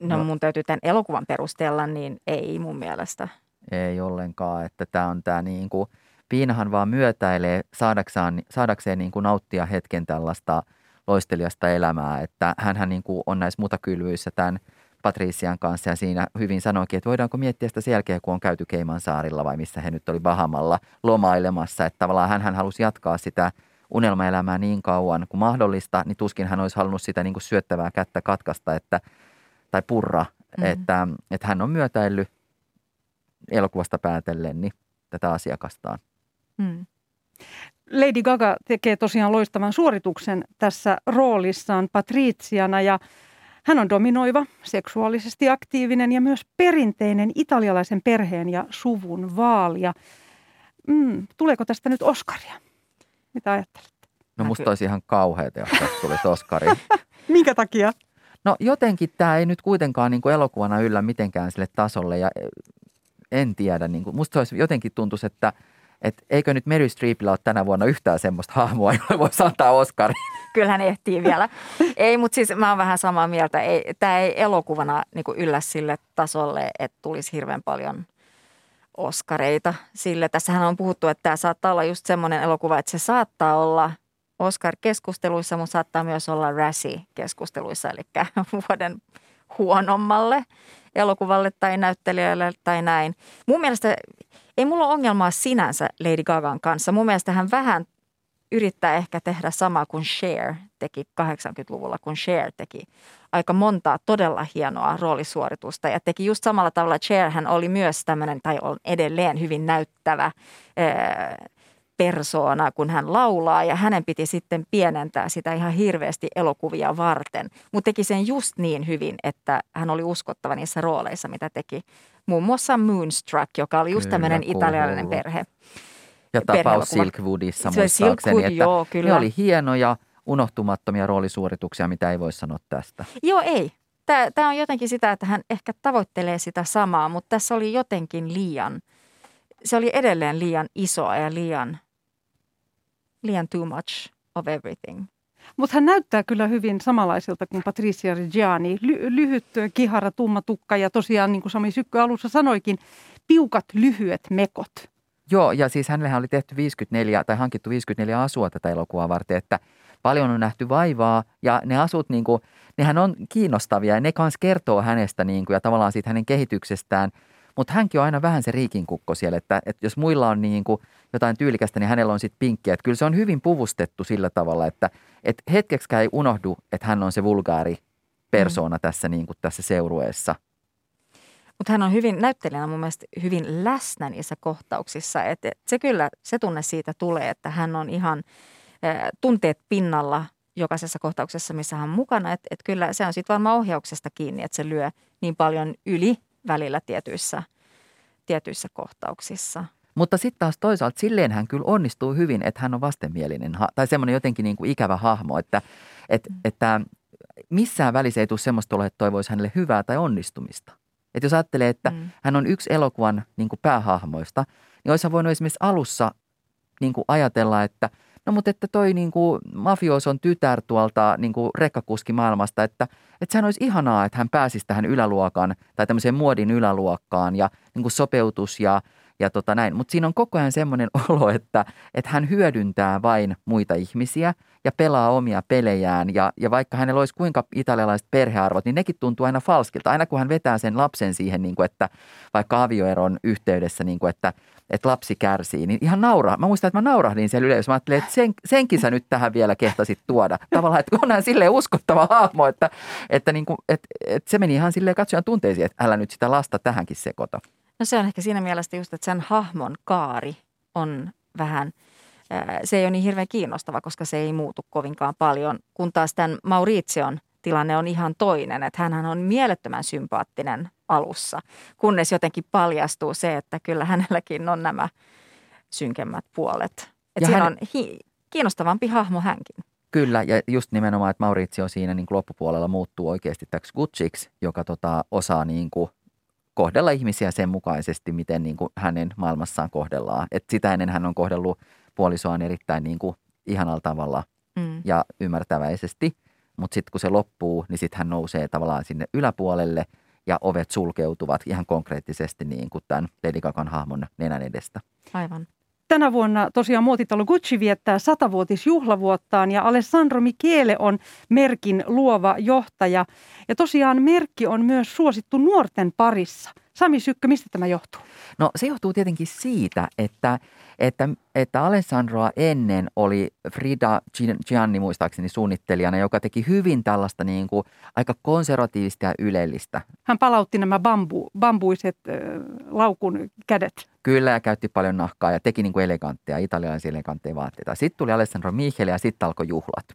No, no mun täytyy tämän elokuvan perusteella, niin ei mun mielestä. Ei ollenkaan, että tämä on tämä niin kuin – Piinahan vaan myötäilee saadakseen, saadakseen niin kuin nauttia hetken tällaista loistelijasta elämää, että hän niin kuin on näissä mutakylvyissä tämän Patrician kanssa ja siinä hyvin sanoikin, että voidaanko miettiä sitä sen jälkeen, kun on käyty saarilla vai missä he nyt oli Bahamalla lomailemassa, että tavallaan hän, hän halusi jatkaa sitä unelmaelämää niin kauan kuin mahdollista, niin tuskin hän olisi halunnut sitä niin kuin syöttävää kättä katkaista että, tai purra, mm. että, että hän on myötäillyt elokuvasta päätellen niin tätä asiakastaan. Hmm. Lady Gaga tekee tosiaan loistavan suorituksen tässä roolissaan Patriziana ja hän on dominoiva, seksuaalisesti aktiivinen ja myös perinteinen italialaisen perheen ja suvun vaalia. Mm, tuleeko tästä nyt Oscaria? Mitä ajattelette? No musta olisi ihan kauheata, jos tästä tulisi Oscari. [laughs] Minkä takia? No jotenkin tämä ei nyt kuitenkaan niin kuin elokuvana yllä mitenkään sille tasolle ja en tiedä. Niin kuin, musta olisi jotenkin tuntuisi, että – että eikö nyt Mary Streepillä ole tänä vuonna yhtään semmoista hahmoa, [laughs] jolle voisi antaa Oscarin. Kyllähän ehtii vielä. ei, mutta siis mä oon vähän samaa mieltä. Ei, tämä ei elokuvana niin yllä sille tasolle, että tulisi hirveän paljon Oscareita sille. Tässähän on puhuttu, että tämä saattaa olla just semmoinen elokuva, että se saattaa olla Oscar-keskusteluissa, mutta saattaa myös olla Razzie-keskusteluissa, eli [laughs] vuoden huonommalle elokuvalle tai näyttelijälle tai näin. Mun mielestä ei mulla ole ongelmaa sinänsä Lady Gagan kanssa. Mun mielestä hän vähän yrittää ehkä tehdä samaa kuin Cher teki 80-luvulla, kun Cher teki aika montaa todella hienoa roolisuoritusta ja teki just samalla tavalla. Cher hän oli myös tämmöinen, tai on edelleen hyvin näyttävä persoona, kun hän laulaa ja hänen piti sitten pienentää sitä ihan hirveästi elokuvia varten. Mutta teki sen just niin hyvin, että hän oli uskottava niissä rooleissa, mitä teki. Muun muassa Moonstruck, joka oli just tämmöinen italialainen perhe. Ja tapaus Silkwoodissa muistaakseni, Silkwood, että joo, kyllä. ne oli hienoja, unohtumattomia roolisuorituksia, mitä ei voi sanoa tästä. Joo, ei. Tämä on jotenkin sitä, että hän ehkä tavoittelee sitä samaa, mutta tässä oli jotenkin liian, se oli edelleen liian isoa ja liian liian too much of everything. Mutta hän näyttää kyllä hyvin samanlaiselta kuin Patricia Reggiani. Ly- lyhyt, kihara, tumma tukka ja tosiaan, niin kuin Sami Sykkö alussa sanoikin, piukat, lyhyet mekot. Joo, ja siis hänellähän oli tehty 54 tai hankittu 54 asua tätä elokuvaa varten, että paljon on nähty vaivaa ja ne asut, niin kuin, nehän on kiinnostavia ja ne kanssa kertoo hänestä niin kuin, ja tavallaan siitä hänen kehityksestään – mutta hänkin on aina vähän se riikinkukko siellä, että, että jos muilla on niin kuin jotain tyylikästä, niin hänellä on sitten pinkkiä. Että kyllä se on hyvin puvustettu sillä tavalla, että, että hetkeksikään ei unohdu, että hän on se vulgaari persoona mm. tässä, niin kuin tässä seurueessa. Mutta hän on hyvin näyttelijänä mun mielestä hyvin läsnä niissä kohtauksissa. Että et se kyllä, se tunne siitä tulee, että hän on ihan ä, tunteet pinnalla jokaisessa kohtauksessa, missä hän on mukana. Että et kyllä se on sitten varmaan ohjauksesta kiinni, että se lyö niin paljon yli välillä tietyissä, tietyissä kohtauksissa. Mutta sitten taas toisaalta silleen hän kyllä onnistuu hyvin, että hän on vastenmielinen tai semmoinen jotenkin niin kuin ikävä hahmo, että, että, mm. että missään välissä ei tule semmoista olla, että toivoisi hänelle hyvää tai onnistumista. Että jos ajattelee, että mm. hän on yksi elokuvan niin kuin päähahmoista, niin olisi voinut esimerkiksi alussa niin kuin ajatella, että no mutta että toi niin kuin mafioson tytär tuolta niin kuin rekkakuskimaailmasta, että, että sehän olisi ihanaa, että hän pääsisi tähän yläluokan tai tämmöiseen muodin yläluokkaan ja niin kuin sopeutus ja ja tota näin. Mutta siinä on koko ajan semmoinen [laughs] olo, että, että hän hyödyntää vain muita ihmisiä ja pelaa omia pelejään. Ja, ja vaikka hänellä olisi kuinka italialaiset perhearvot, niin nekin tuntuu aina falskilta. Aina kun hän vetää sen lapsen siihen, niin kuin, että vaikka avioeron yhteydessä, niin kuin, että, että lapsi kärsii, niin ihan nauraa. Mä muistan, että mä naurahdin siellä yleensä. Mä ajattelin, että sen, senkin sä nyt tähän vielä kehtasit tuoda. Tavallaan, että on hän silleen uskottava hahmo, että, että, niin kuin, että, että se meni ihan silleen katsojan tunteisiin, että älä nyt sitä lasta tähänkin sekoita. No se on ehkä siinä mielessä just, että sen hahmon kaari on vähän, se ei ole niin hirveän kiinnostava, koska se ei muutu kovinkaan paljon, kun taas tämän Maurition tilanne on ihan toinen, että hän on mielettömän sympaattinen alussa, kunnes jotenkin paljastuu se, että kyllä hänelläkin on nämä synkemmät puolet. Että hän... on hi- kiinnostavampi hahmo hänkin. Kyllä, ja just nimenomaan, että Maurizio siinä niin loppupuolella muuttuu oikeasti täksi Gucciiksi, joka tota, osaa niin kuin kohdella ihmisiä sen mukaisesti, miten niin kuin hänen maailmassaan kohdellaan. Et sitä ennen hän on kohdellut puolisoaan erittäin niin kuin ihanalla tavalla mm. ja ymmärtäväisesti. Mutta sitten kun se loppuu, niin sitten hän nousee tavallaan sinne yläpuolelle ja ovet sulkeutuvat ihan konkreettisesti niin kuin tämän Lady Gagan hahmon nenän edestä. Aivan. Tänä vuonna tosiaan muotitalo Gucci viettää satavuotisjuhlavuottaan ja Alessandro Michele on merkin luova johtaja. Ja tosiaan merkki on myös suosittu nuorten parissa. Sami Sykkö, mistä tämä johtuu? No se johtuu tietenkin siitä, että, että, että Alessandroa ennen oli Frida Gianni muistaakseni suunnittelijana, joka teki hyvin tällaista niin kuin aika konservatiivista ja ylellistä. Hän palautti nämä bambu, bambuiset äh, laukun kädet. Kyllä ja käytti paljon nahkaa ja teki niin kuin elegantteja, italialaisia elegantteja vaatteita. Sitten tuli Alessandro Michele ja sitten alkoi juhlat.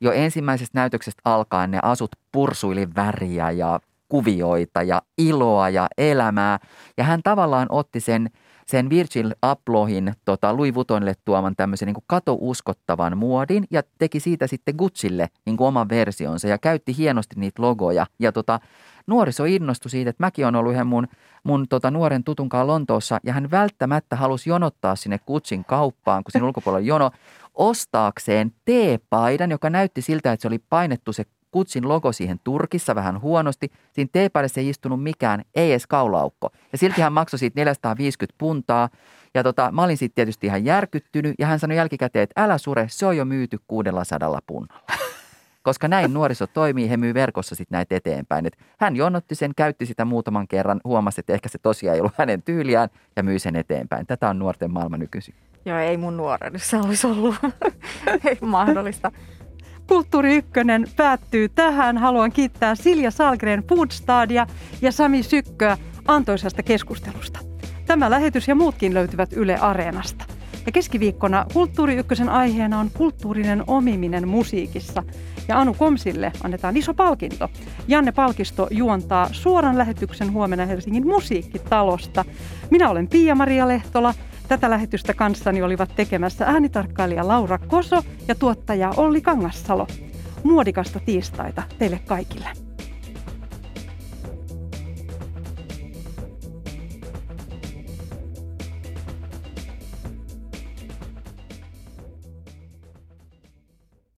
Jo ensimmäisestä näytöksestä alkaen ne asut pursuili väriä ja kuvioita ja iloa ja elämää. Ja hän tavallaan otti sen, sen Virgil Ablohin tota, Louis Vuittonille tuoman tämmöisen niin katouskottavan muodin ja teki siitä sitten Gucciille niin kuin oman versionsa ja käytti hienosti niitä logoja. Ja tota, nuoriso innostui siitä, että mäkin on ollut yhden mun, mun tota, nuoren tutunkaan Lontoossa ja hän välttämättä halusi jonottaa sinne Gucciin kauppaan, kun siinä [laughs] ulkopuolella jono, ostaakseen teepaidan, joka näytti siltä, että se oli painettu se kutsin logo siihen Turkissa vähän huonosti. Siinä teepaidassa ei istunut mikään, ei edes kaulaukko. Ja silti hän maksoi siitä 450 puntaa. Ja tota, mä olin sitten tietysti ihan järkyttynyt ja hän sanoi jälkikäteen, että älä sure, se on jo myyty 600 punnalla. [laughs] Koska näin nuoriso toimii, he myy verkossa sitten näitä eteenpäin. Et hän jonotti sen, käytti sitä muutaman kerran, huomasi, että ehkä se tosiaan ei ollut hänen tyyliään ja myi sen eteenpäin. Tätä on nuorten maailma nykyisin. Joo, ei mun nuoruudessa olisi ollut [laughs] ei mahdollista. Kulttuuri Ykkönen päättyy tähän. Haluan kiittää Silja Salgren Foodstadia ja Sami Sykköä antoisasta keskustelusta. Tämä lähetys ja muutkin löytyvät Yle Areenasta. Ja keskiviikkona Kulttuuri Ykkösen aiheena on kulttuurinen omiminen musiikissa. Ja Anu Komsille annetaan iso palkinto. Janne Palkisto juontaa suoran lähetyksen huomenna Helsingin musiikkitalosta. Minä olen Pia-Maria Lehtola. Tätä lähetystä kanssani olivat tekemässä äänitarkkailija Laura Koso ja tuottaja Olli Kangassalo. Muodikasta tiistaita teille kaikille.